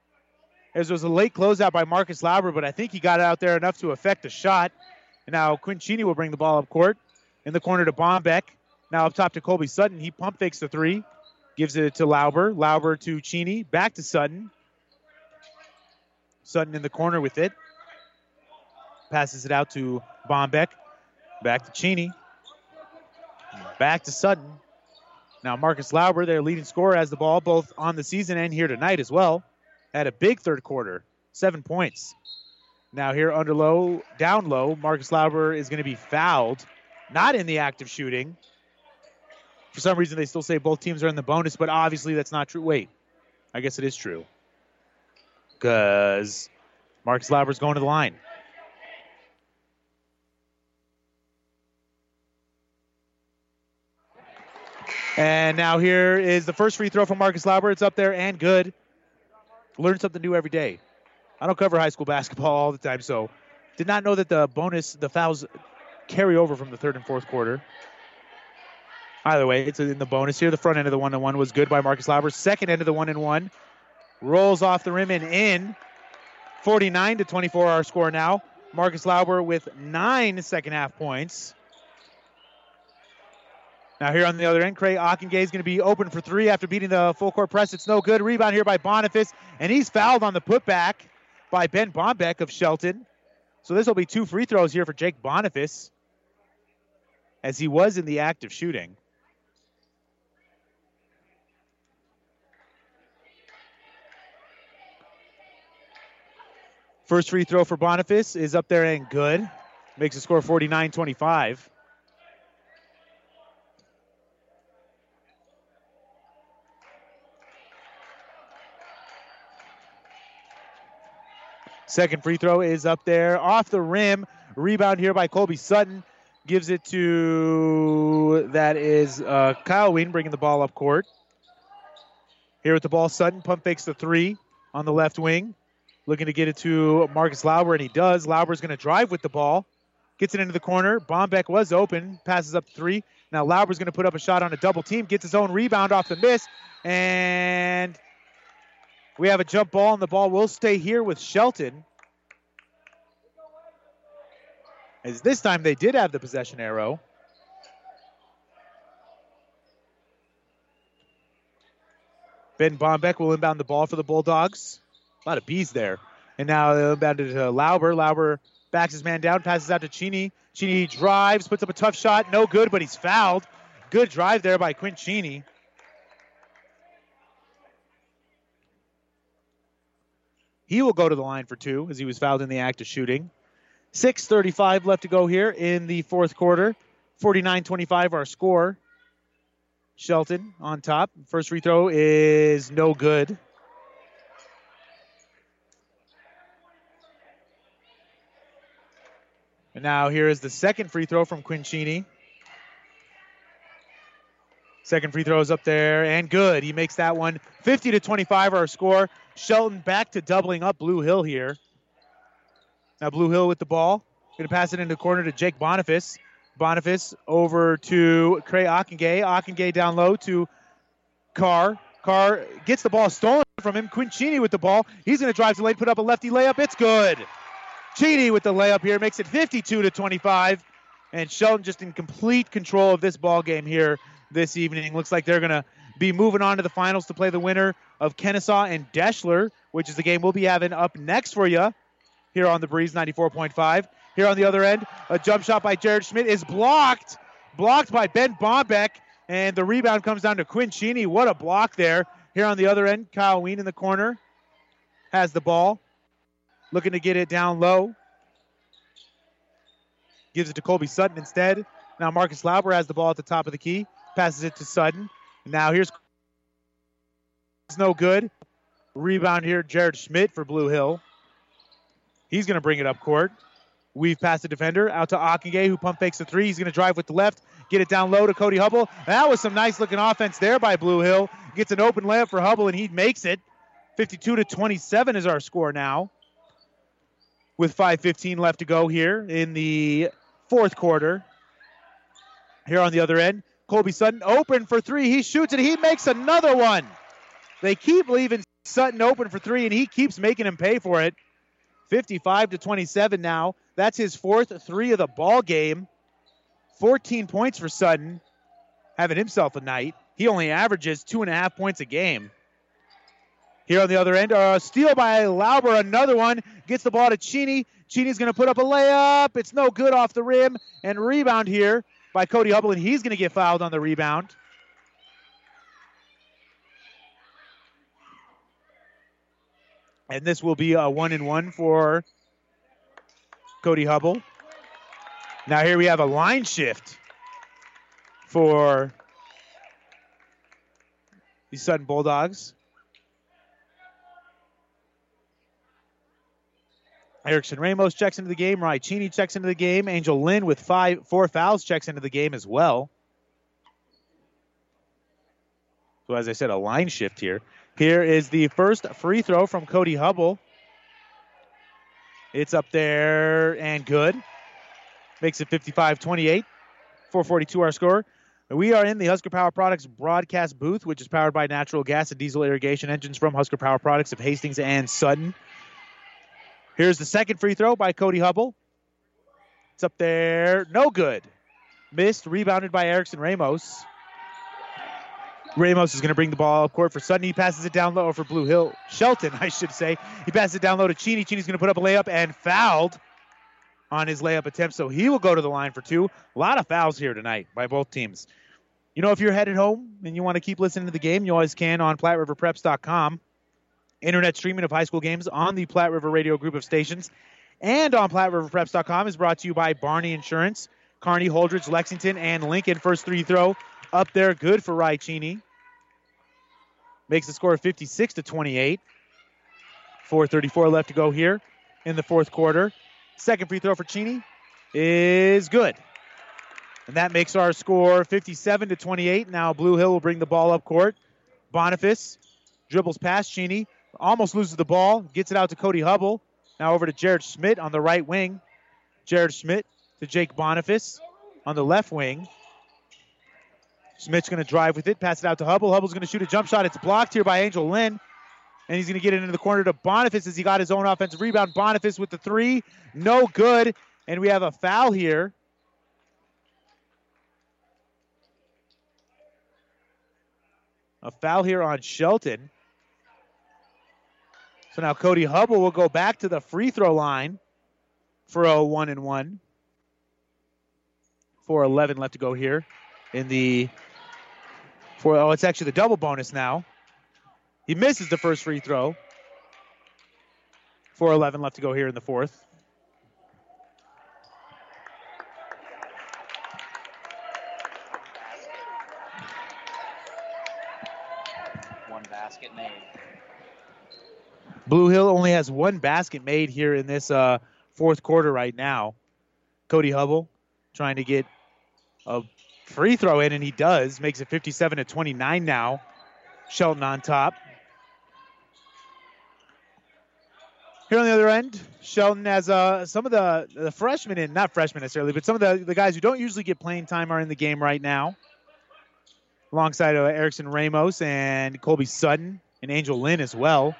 As it was a late closeout by Marcus Lauber, but I think he got out there enough to affect a shot. And now Quinn Cheney will bring the ball up court. In the corner to Bombeck. Now up top to Colby Sutton. He pump fakes the three. Gives it to Lauber. Lauber to Cheney. Back to Sutton. Sutton in the corner with it. Passes it out to Bombeck. Back to Cheney. Back to Sutton. Now Marcus Lauber, their leading scorer, has the ball both on the season and here tonight as well. Had a big third quarter, seven points. Now here under low, down low, Marcus Lauber is going to be fouled, not in the act of shooting. For some reason, they still say both teams are in the bonus, but obviously that's not true. Wait, I guess it is true. Because Marcus Lauber's going to the line. And now here is the first free throw from Marcus Lauber. It's up there and good. Learn something new every day. I don't cover high school basketball all the time, so did not know that the bonus, the fouls carry over from the third and fourth quarter. Either way, it's in the bonus here. The front end of the one and one was good by Marcus Lauber. Second end of the one and one rolls off the rim and in. 49 to 24 our score now. Marcus Lauber with nine second half points. Now here on the other end, Craig Ockengay is going to be open for three after beating the full court press. It's no good. Rebound here by Boniface, and he's fouled on the putback by Ben Bombeck of Shelton. So this will be two free throws here for Jake Boniface, as he was in the act of shooting. First free throw for Boniface is up there and good. Makes the score 49 25. Second free throw is up there off the rim. Rebound here by Colby Sutton. Gives it to, that is uh, Kyle Ween bringing the ball up court. Here with the ball, Sutton pump fakes the three on the left wing. Looking to get it to Marcus Lauber, and he does. Lauber's going to drive with the ball. Gets it into the corner. Bombeck was open. Passes up three. Now Lauber's going to put up a shot on a double team. Gets his own rebound off the miss. And we have a jump ball, and the ball will stay here with Shelton. As this time they did have the possession arrow. Ben Bombeck will inbound the ball for the Bulldogs. A lot of bees there. And now they'll inbounded to Lauber. Lauber backs his man down, passes out to Cheney. Cheney drives, puts up a tough shot. No good, but he's fouled. Good drive there by Quinn Cheney. He will go to the line for two as he was fouled in the act of shooting. 6.35 left to go here in the fourth quarter. 49 25 our score. Shelton on top. First free throw is no good. And now here is the second free throw from Quinn Cheney. Second free throw is up there and good. He makes that one 50 to 25 our score. Shelton back to doubling up Blue Hill here. Now Blue Hill with the ball. Going to pass it into the corner to Jake Boniface. Boniface over to Cray Ockengay. Ockengay down low to Carr. Carr gets the ball stolen from him. Quinn Cheney with the ball. He's going to drive to the lane, put up a lefty layup. It's good. Cheney with the layup here makes it 52 to 25. And Shelton just in complete control of this ball game here this evening. Looks like they're going to be moving on to the finals to play the winner of Kenesaw and Deshler, which is the game we'll be having up next for you here on the Breeze 94.5. Here on the other end, a jump shot by Jared Schmidt is blocked, blocked by Ben Bombeck, and the rebound comes down to Quinn Cheney. What a block there. Here on the other end, Kyle Ween in the corner has the ball, looking to get it down low. Gives it to Colby Sutton instead. Now Marcus Lauber has the ball at the top of the key, passes it to Sutton. Now here's it's no good. Rebound here, Jared Schmidt for Blue Hill. He's going to bring it up court. Weave past the defender out to Ockengay, who pump fakes the three. He's going to drive with the left, get it down low to Cody Hubble. That was some nice looking offense there by Blue Hill. Gets an open layup for Hubble, and he makes it. 52 to 27 is our score now. With 5:15 left to go here in the fourth quarter. Here on the other end, Colby Sutton open for three. He shoots it. He makes another one. They keep leaving Sutton open for three, and he keeps making him pay for it. 55 to 27 now. That's his fourth three of the ball game. 14 points for Sutton, having himself a night. He only averages two and a half points a game. Here on the other end, a steal by Lauber, another one. Gets the ball to Cheney. Cheney's going to put up a layup. It's no good off the rim. And rebound here by Cody Hubble, and he's going to get fouled on the rebound. And this will be a one and one for Cody Hubble. Now here we have a line shift for the Sutton Bulldogs. Erickson Ramos checks into the game. Rai Cheney checks into the game. Angel Lynn with five, four fouls checks into the game as well. So as I said, a line shift here. Here is the first free throw from Cody Hubble. It's up there and good. Makes it 55 28. 442 our score. We are in the Husker Power Products broadcast booth, which is powered by natural gas and diesel irrigation engines from Husker Power Products of Hastings and Sutton. Here's the second free throw by Cody Hubble. It's up there. No good. Missed. Rebounded by Erickson Ramos. Ramos is going to bring the ball up court for Sutton. He passes it down low for Blue Hill. Shelton, I should say. He passes it down low to Cheney. Cheney's going to put up a layup and fouled on his layup attempt, so he will go to the line for two. A lot of fouls here tonight by both teams. You know, if you're headed home and you want to keep listening to the game, you always can on PlatteRiverPreps.com. Internet streaming of high school games on the Platte River Radio group of stations and on PlatteRiverPreps.com is brought to you by Barney Insurance, Kearney, Holdrege, Lexington, and Lincoln. First three throw up there, good for Rai Cheney. Makes the score 56 to 28. 4:34 left to go here in the fourth quarter. Second free throw for Cheney is good. And that makes our score 57 to 28. Now Blue Hill will bring the ball up court. Boniface dribbles past Cheney, almost loses the ball, gets it out to Cody Hubble. Now over to Jared Schmidt on the right wing. Jared Schmidt to Jake Boniface on the left wing. Schmidt's going to drive with it, pass it out to Hubble. Hubble's going to shoot a jump shot. It's blocked here by Angel Lynn. And he's going to get it into the corner to Boniface as he got his own offensive rebound. Boniface with the three. No good. And we have a foul here. A foul here on Shelton. So now Cody Hubble will go back to the free throw line for a one and one. 4:11 left to go here in the four. oh it's actually the double bonus now. He misses the first free throw. 4:11 left to go here in the fourth. One basket made. Blue Hill only has one basket made here in this uh, fourth quarter right now. Cody Hubble trying to get a free throw in, and he does. Makes it 57 to 29 now. Shelton on top. Here on the other end, Shelton has uh, some of the, the freshmen in, not freshmen necessarily, but some of the, the guys who don't usually get playing time are in the game right now. Alongside of Erickson Ramos and Colby Sutton and Angel Lynn as well.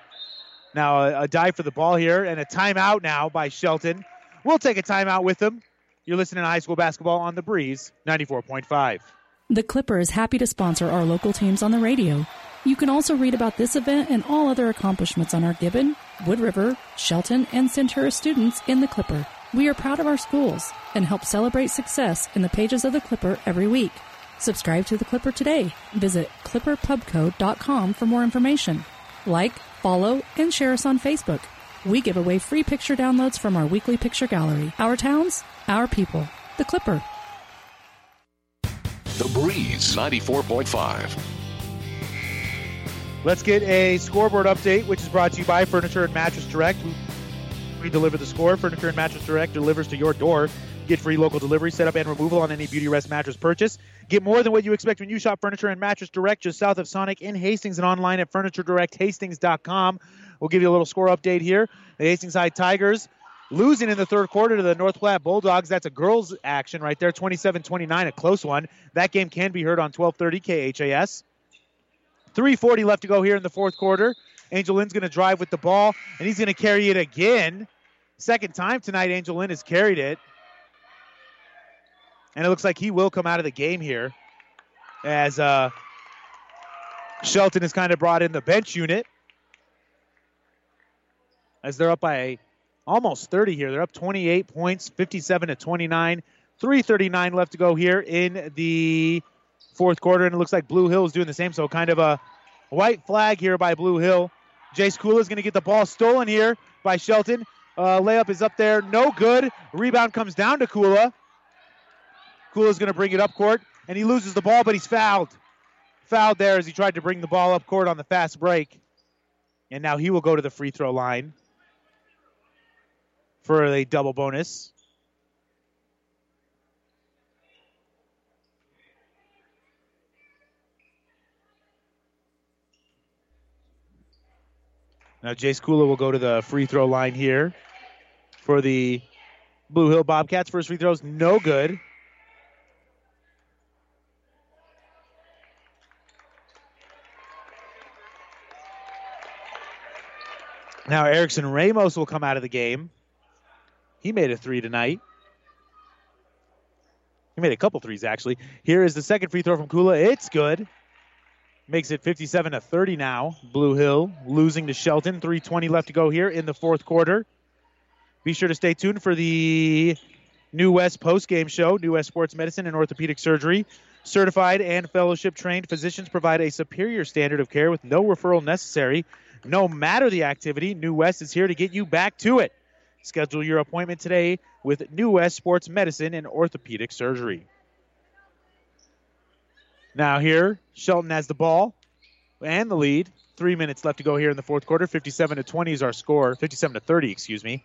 Now a, a dive for the ball here and a timeout now by Shelton. We'll take a timeout with them. You're listening to high school basketball on the Breeze 94.5. The Clipper is happy to sponsor our local teams on the radio. You can also read about this event and all other accomplishments on our Gibbon, Wood River, Shelton, and Centura students in the Clipper. We are proud of our schools and help celebrate success in the pages of the Clipper every week. Subscribe to the Clipper today. Visit clipperpubcode.com for more information. Like, follow, and share us on Facebook. We give away free picture downloads from our weekly picture gallery. Our towns, our people. The Clipper. The Breeze 94.5. Let's get a scoreboard update, which is brought to you by Furniture and Mattress Direct. We deliver the score. Furniture and Mattress Direct delivers to your door. Get free local delivery, setup, and removal on any Beautyrest mattress purchase. Get more than what you expect when you shop Furniture and Mattress Direct just south of Sonic in Hastings and online at FurnitureDirectHastings.com. We'll give you a little score update here. The Hastings High Tigers losing in the third quarter to the North Platte Bulldogs. That's a girls' action right there, 27-29, a close one. That game can be heard on 1230 KHAS. 3.40 left to go here in the fourth quarter. Angel Lynn's going to drive with the ball, and he's going to carry it again. Second time tonight, Angel Lynn has carried it. And it looks like he will come out of the game here as uh, Shelton has kind of brought in the bench unit as they're up by almost 30 here. They're up 28 points, 57 to 29. 339 left to go here in the fourth quarter, and it looks like Blue Hill is doing the same. So kind of a white flag here by Blue Hill. Jace Kula is going to get the ball stolen here by Shelton. Uh, layup is up there, no good. Rebound comes down to Kula. Kula's going to bring it up court, and he loses the ball, but he's fouled. Fouled there as he tried to bring the ball up court on the fast break. And now he will go to the free throw line for a double bonus. Now Jace Kula will go to the free throw line here for the Blue Hill Bobcats. First free throws, no good. Now Erickson Ramos will come out of the game. He made a three tonight. He made a couple threes actually. Here is the second free throw from Kula. It's good. Makes it 57 to 30 now. Blue Hill losing to Shelton. 320 left to go here in the fourth quarter. Be sure to stay tuned for the New West post-game show. New West Sports Medicine and Orthopedic Surgery. Certified and fellowship trained physicians provide a superior standard of care with no referral necessary. No matter the activity, New West is here to get you back to it. Schedule your appointment today with New West Sports Medicine and Orthopedic Surgery. Now here, Shelton has the ball and the lead. Three minutes left to go here in the fourth quarter. 57 to 20 is our score. 57 to 30, excuse me.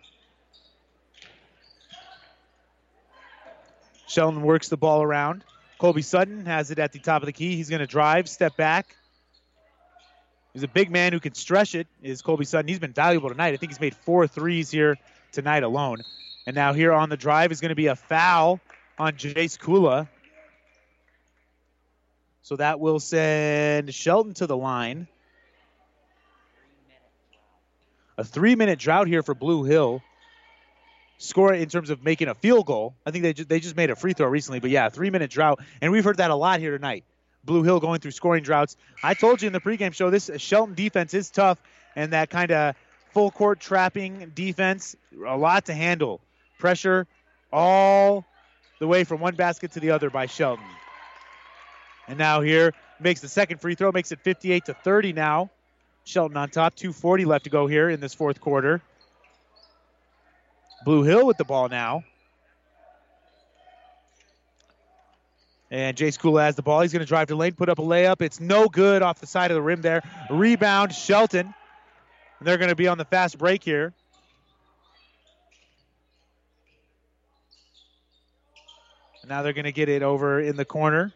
Shelton works the ball around. Colby Sutton has it at the top of the key. He's going to drive, step back. He's a big man who can stretch it, is Colby Sutton. He's been valuable tonight. I think he's made four threes here tonight alone. And now here on the drive is going to be a foul on Jace Kula. So that will send Shelton to the line. A three minute drought here for Blue Hill. Score in terms of making a field goal. I think they, ju- they just made a free throw recently, but yeah, three minute drought. And we've heard that a lot here tonight. Blue Hill going through scoring droughts. I told you in the pregame show this Shelton defense is tough, and that kind of full court trapping defense, a lot to handle. Pressure all the way from one basket to the other by Shelton. And now here makes the second free throw, makes it 58 to 30 now. Shelton on top, 240 left to go here in this fourth quarter. Blue Hill with the ball now. And Jace Kula has the ball. He's going to drive to lane, put up a layup. It's no good off the side of the rim there. Rebound, Shelton. And they're going to be on the fast break here. Now they're going to get it over in the corner.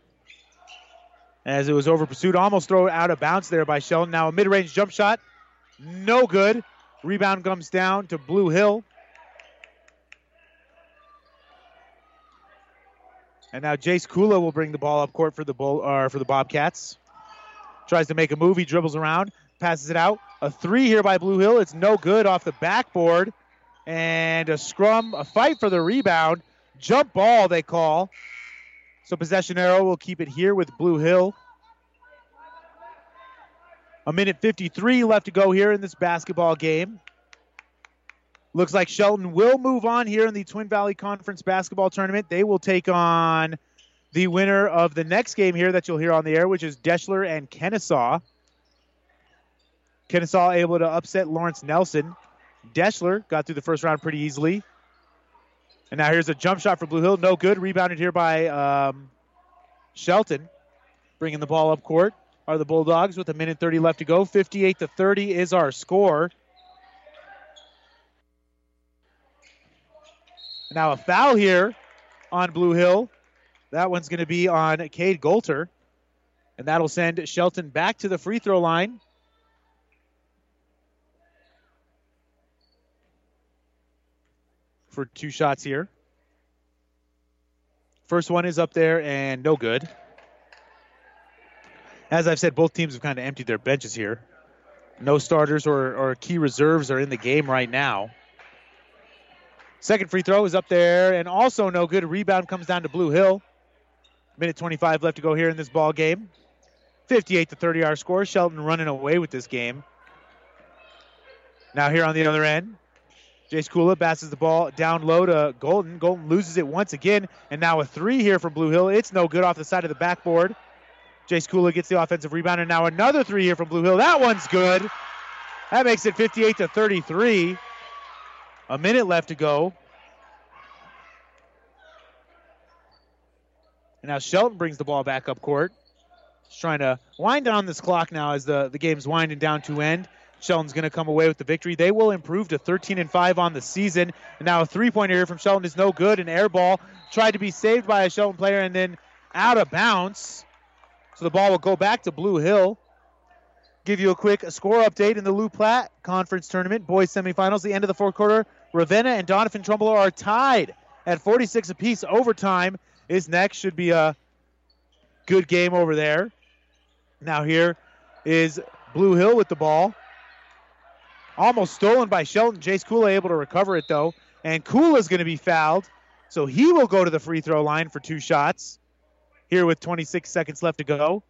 As it was over pursued, almost throw out of bounds there by Shelton. Now a mid-range jump shot, no good. Rebound comes down to Blue Hill. And now Jace Kula will bring the ball up court for the bull or for the Bobcats. Tries to make a move. He dribbles around, passes it out. A three here by Blue Hill. It's no good off the backboard. And a scrum, a fight for the rebound. Jump ball, they call. So possession arrow will keep it here with Blue Hill. A minute 53 left to go here in this basketball game. Looks like Shelton will move on here in the Twin Valley Conference basketball tournament. They will take on the winner of the next game here that you'll hear on the air, which is Deshler and Kenesaw. Kenesaw able to upset Lawrence Nelson. Deshler got through the first round pretty easily. And now here's a jump shot for Blue Hill. No good. Rebounded here by um, Shelton. Bringing the ball up court are the Bulldogs with a minute 30 left to go. 58 to 30 is our score. Now a foul here on Blue Hill. That one's going to be on Cade Golter. And that'll send Shelton back to the free throw line. For two shots here. First one is up there and no good. As I've said, both teams have kind of emptied their benches here. No starters or, or key reserves are in the game right now. Second free throw is up there and also no good. Rebound comes down to Blue Hill. Minute 25 left to go here in this ball game. 58 to 30 our score. Shelton running away with this game. Now here on the other end, Jace Kula passes the ball down low to Golden. Golden loses it once again, and now a three here from Blue Hill. It's no good off the side of the backboard. Jace Kula gets the offensive rebound, and now another three here from Blue Hill. That one's good. That makes it 58 to 33. A minute left to go. And now Shelton brings the ball back up court. He's trying to wind down this clock now as the, the game's winding down to end. Shelton's going to come away with the victory. They will improve to 13 and 5 on the season. And now a three pointer here from Shelton is no good. An air ball tried to be saved by a Shelton player and then out of bounds. So the ball will go back to Blue Hill. Give you a quick score update in the Loup Platte Conference Tournament boys semifinals. The end of the fourth quarter, Ravenna and Doniphan-Trumbull are tied at 46 apiece. Overtime is next. Should be a good game over there. Now here is Blue Hill with the ball. Almost stolen by Shelton. Jace Kula able to recover it though. And Kula's going to be fouled. So he will go to the free throw line for two shots. Here with 26 seconds left to go.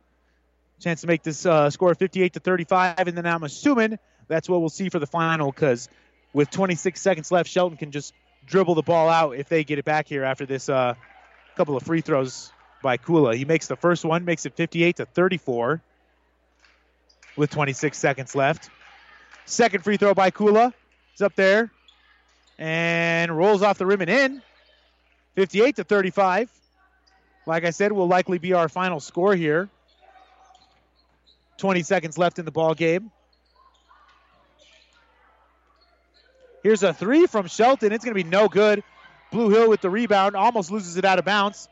Chance to make this uh, score 58 to 35. And then I'm assuming that's what we'll see for the final because with 26 seconds left, Shelton can just dribble the ball out if they get it back here after this uh, couple of free throws by Kula. He makes the first one, makes it 58 to 34 with 26 seconds left. Second free throw by Kula is up there and rolls off the rim and in. 58 to 35. Like I said, will likely be our final score here. 20 seconds left in the ball game. Here's a three from Shelton. It's going to be no good. Blue Hill with the rebound, almost loses it out of bounds.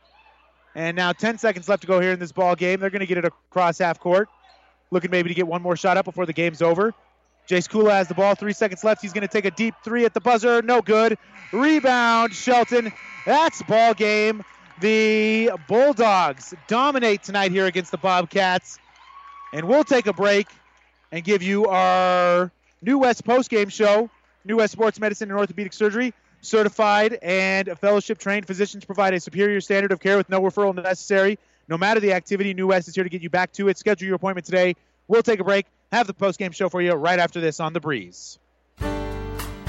And now 10 seconds left to go here in this ball game. They're going to get it across half court. Looking maybe to get one more shot up before the game's over. Jace Kula has the ball. Three seconds left. He's going to take a deep three at the buzzer. No good. Rebound, Shelton. That's ball game. The Bulldogs dominate tonight here against the Bobcats. And we'll take a break and give you our New West postgame show. New West Sports Medicine and Orthopedic Surgery. Certified and fellowship trained physicians provide a superior standard of care with no referral necessary. No matter the activity, New West is here to get you back to it. Schedule your appointment today. We'll take a break. Have the post game show for you right after this on the breeze.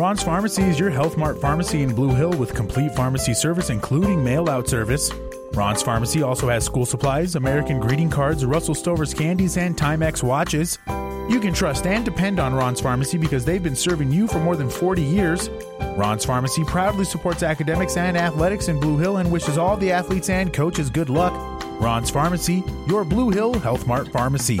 Ron's Pharmacy is your Health Mart pharmacy in Blue Hill with complete pharmacy service, including mail out service. Ron's Pharmacy also has school supplies, American greeting cards, Russell Stover's candies, and Timex watches. You can trust and depend on Ron's Pharmacy because they've been serving you for more than 40 years. Ron's Pharmacy proudly supports academics and athletics in Blue Hill and wishes all the athletes and coaches good luck. Ron's Pharmacy, your Blue Hill Health Mart pharmacy.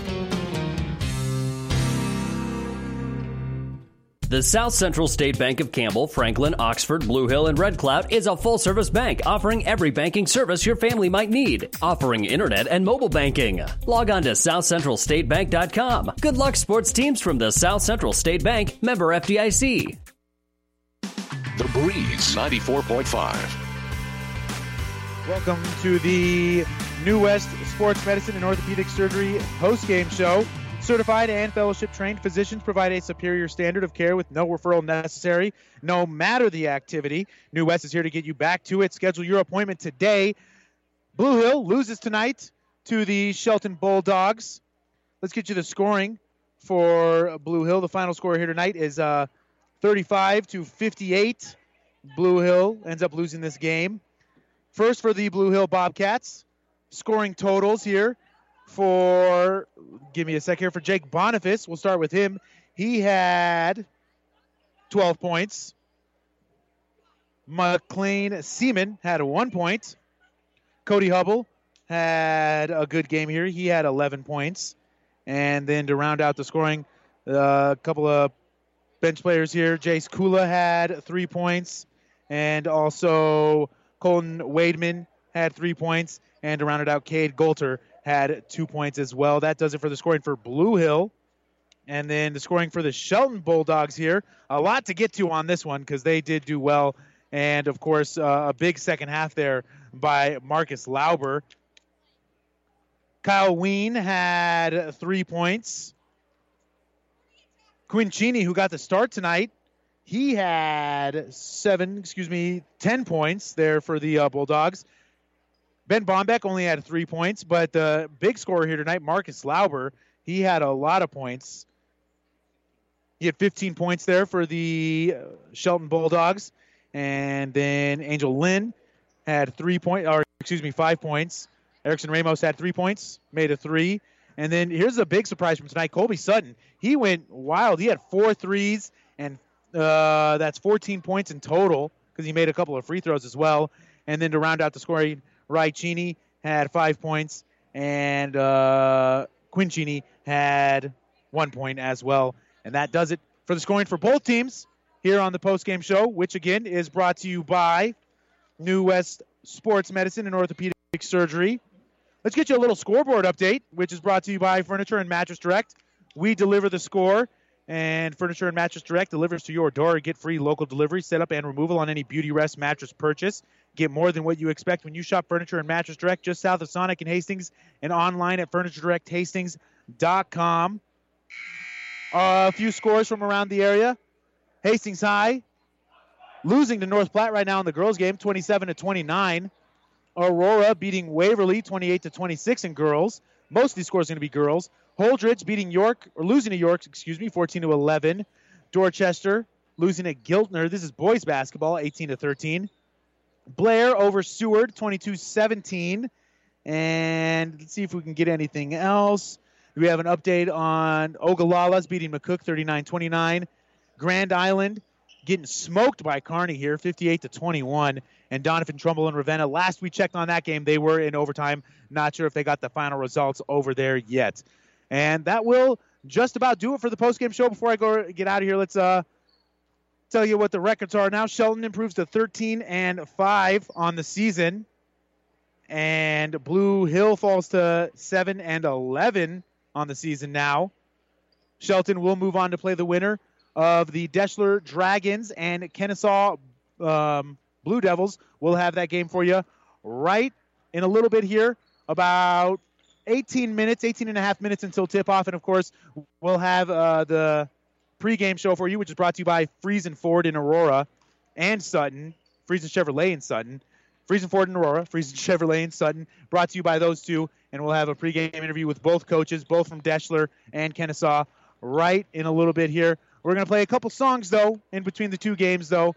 The South Central State Bank of Campbell, Franklin, Oxford, Blue Hill, and Red Cloud is a full service bank offering every banking service your family might need, offering internet and mobile banking. Log on to southcentralstatebank.com. Good luck, sports teams from the South Central State Bank, member FDIC. The Breeze 94.5. Welcome to the New West Sports Medicine and Orthopedic Surgery post-game show. Certified and fellowship trained physicians provide a superior standard of care with no referral necessary, no matter the activity. New West is here to get you back to it. Schedule your appointment today. Blue Hill loses tonight to the Shelton Bulldogs. Let's get you the scoring for Blue Hill. The final score here tonight is uh, 35 to 58. Blue Hill ends up losing this game. First for the Blue Hill Bobcats, scoring totals here for give me a sec here for Jake Boniface. We'll start with him. He had 12 points. McLean Seaman had one point. Cody Hubble had a good game here. He had 11 points. And then to round out the scoring, uh, a couple of bench players here. Jace Kula had three points. And also Colton Wademan had three points. And to round it out, Cade Golter had two points as well. That does it for the scoring for Blue Hill. And then the scoring for the Shelton Bulldogs here. A lot to get to on this one because they did do well. And of course, uh, a big second half there by Marcus Lauber. Kyle Ween had three points. Quinn Cheney, who got the start tonight, he had seven, excuse me, 10 points there for the uh, Bulldogs. Ben Bombeck only had three points, but the big scorer here tonight, Marcus Lauber, he had a lot of points. He had 15 points there for the uh, Shelton Bulldogs. And then Angel Lynn had three points, or excuse me, five points. Erickson Ramos had three points, made a three. And then here's a big surprise from tonight. Colby Sutton, he went wild. He had four threes, and uh, that's 14 points in total because he made a couple of free throws as well. And then to round out the scoring, Rai Cheney had five points, and uh, Quinn Cheney had one point as well. And that does it for the scoring for both teams here on the post-game show, which again is brought to you by New West Sports Medicine and Orthopedic Surgery. Let's get you a little scoreboard update, which is brought to you by Furniture and Mattress Direct. We deliver the score, and Furniture and Mattress Direct delivers to your door. Get free local delivery, setup, and removal on any Beautyrest mattress purchase. Get more than what you expect when you shop Furniture and Mattress Direct just south of Sonic and Hastings and online at FurnitureDirectHastings.com. Uh, a few scores from around the area. Hastings High losing to North Platte right now in the girls' game, 27 to 29. Aurora beating Waverly, 28 to 26 in girls. Most of these scores are going to be girls. Holdrege beating York or losing to York, excuse me, 14 to 11. Dorchester losing at Giltner. This is boys basketball, 18 to 13. Blair over Seward, 22-17. And let's see if we can get anything else. We have an update on Ogallala's beating McCook 39-29. Grand Island getting smoked by Kearney here, 58 to 21. And Doniphan-Trumbull and Ravenna. Last we checked on that game, they were in overtime. Not sure if they got the final results over there yet. And that will just about do it for the postgame show. Before I go get out of here, let's uh, tell you what the records are now. Shelton improves to 13 and 5 on the season. And Blue Hill falls to 7 and 11 on the season now. Shelton will move on to play the winner of the Deshler Dragons and Kenesaw um, Blue Devils. We'll have that game for you right in a little bit here, about 18 minutes, 18 and a half minutes until tip off. And of course, we'll have uh, the pregame show for you, which is brought to you by Friesen Ford in Aurora and Sutton, Friesen Chevrolet in Sutton. Friesen Ford in Aurora, Friesen Chevrolet in Sutton, brought to you by those two. And we'll have a pregame interview with both coaches, both from Deshler and Kenesaw, right in a little bit here. We're going to play a couple songs, though, in between the two games, though.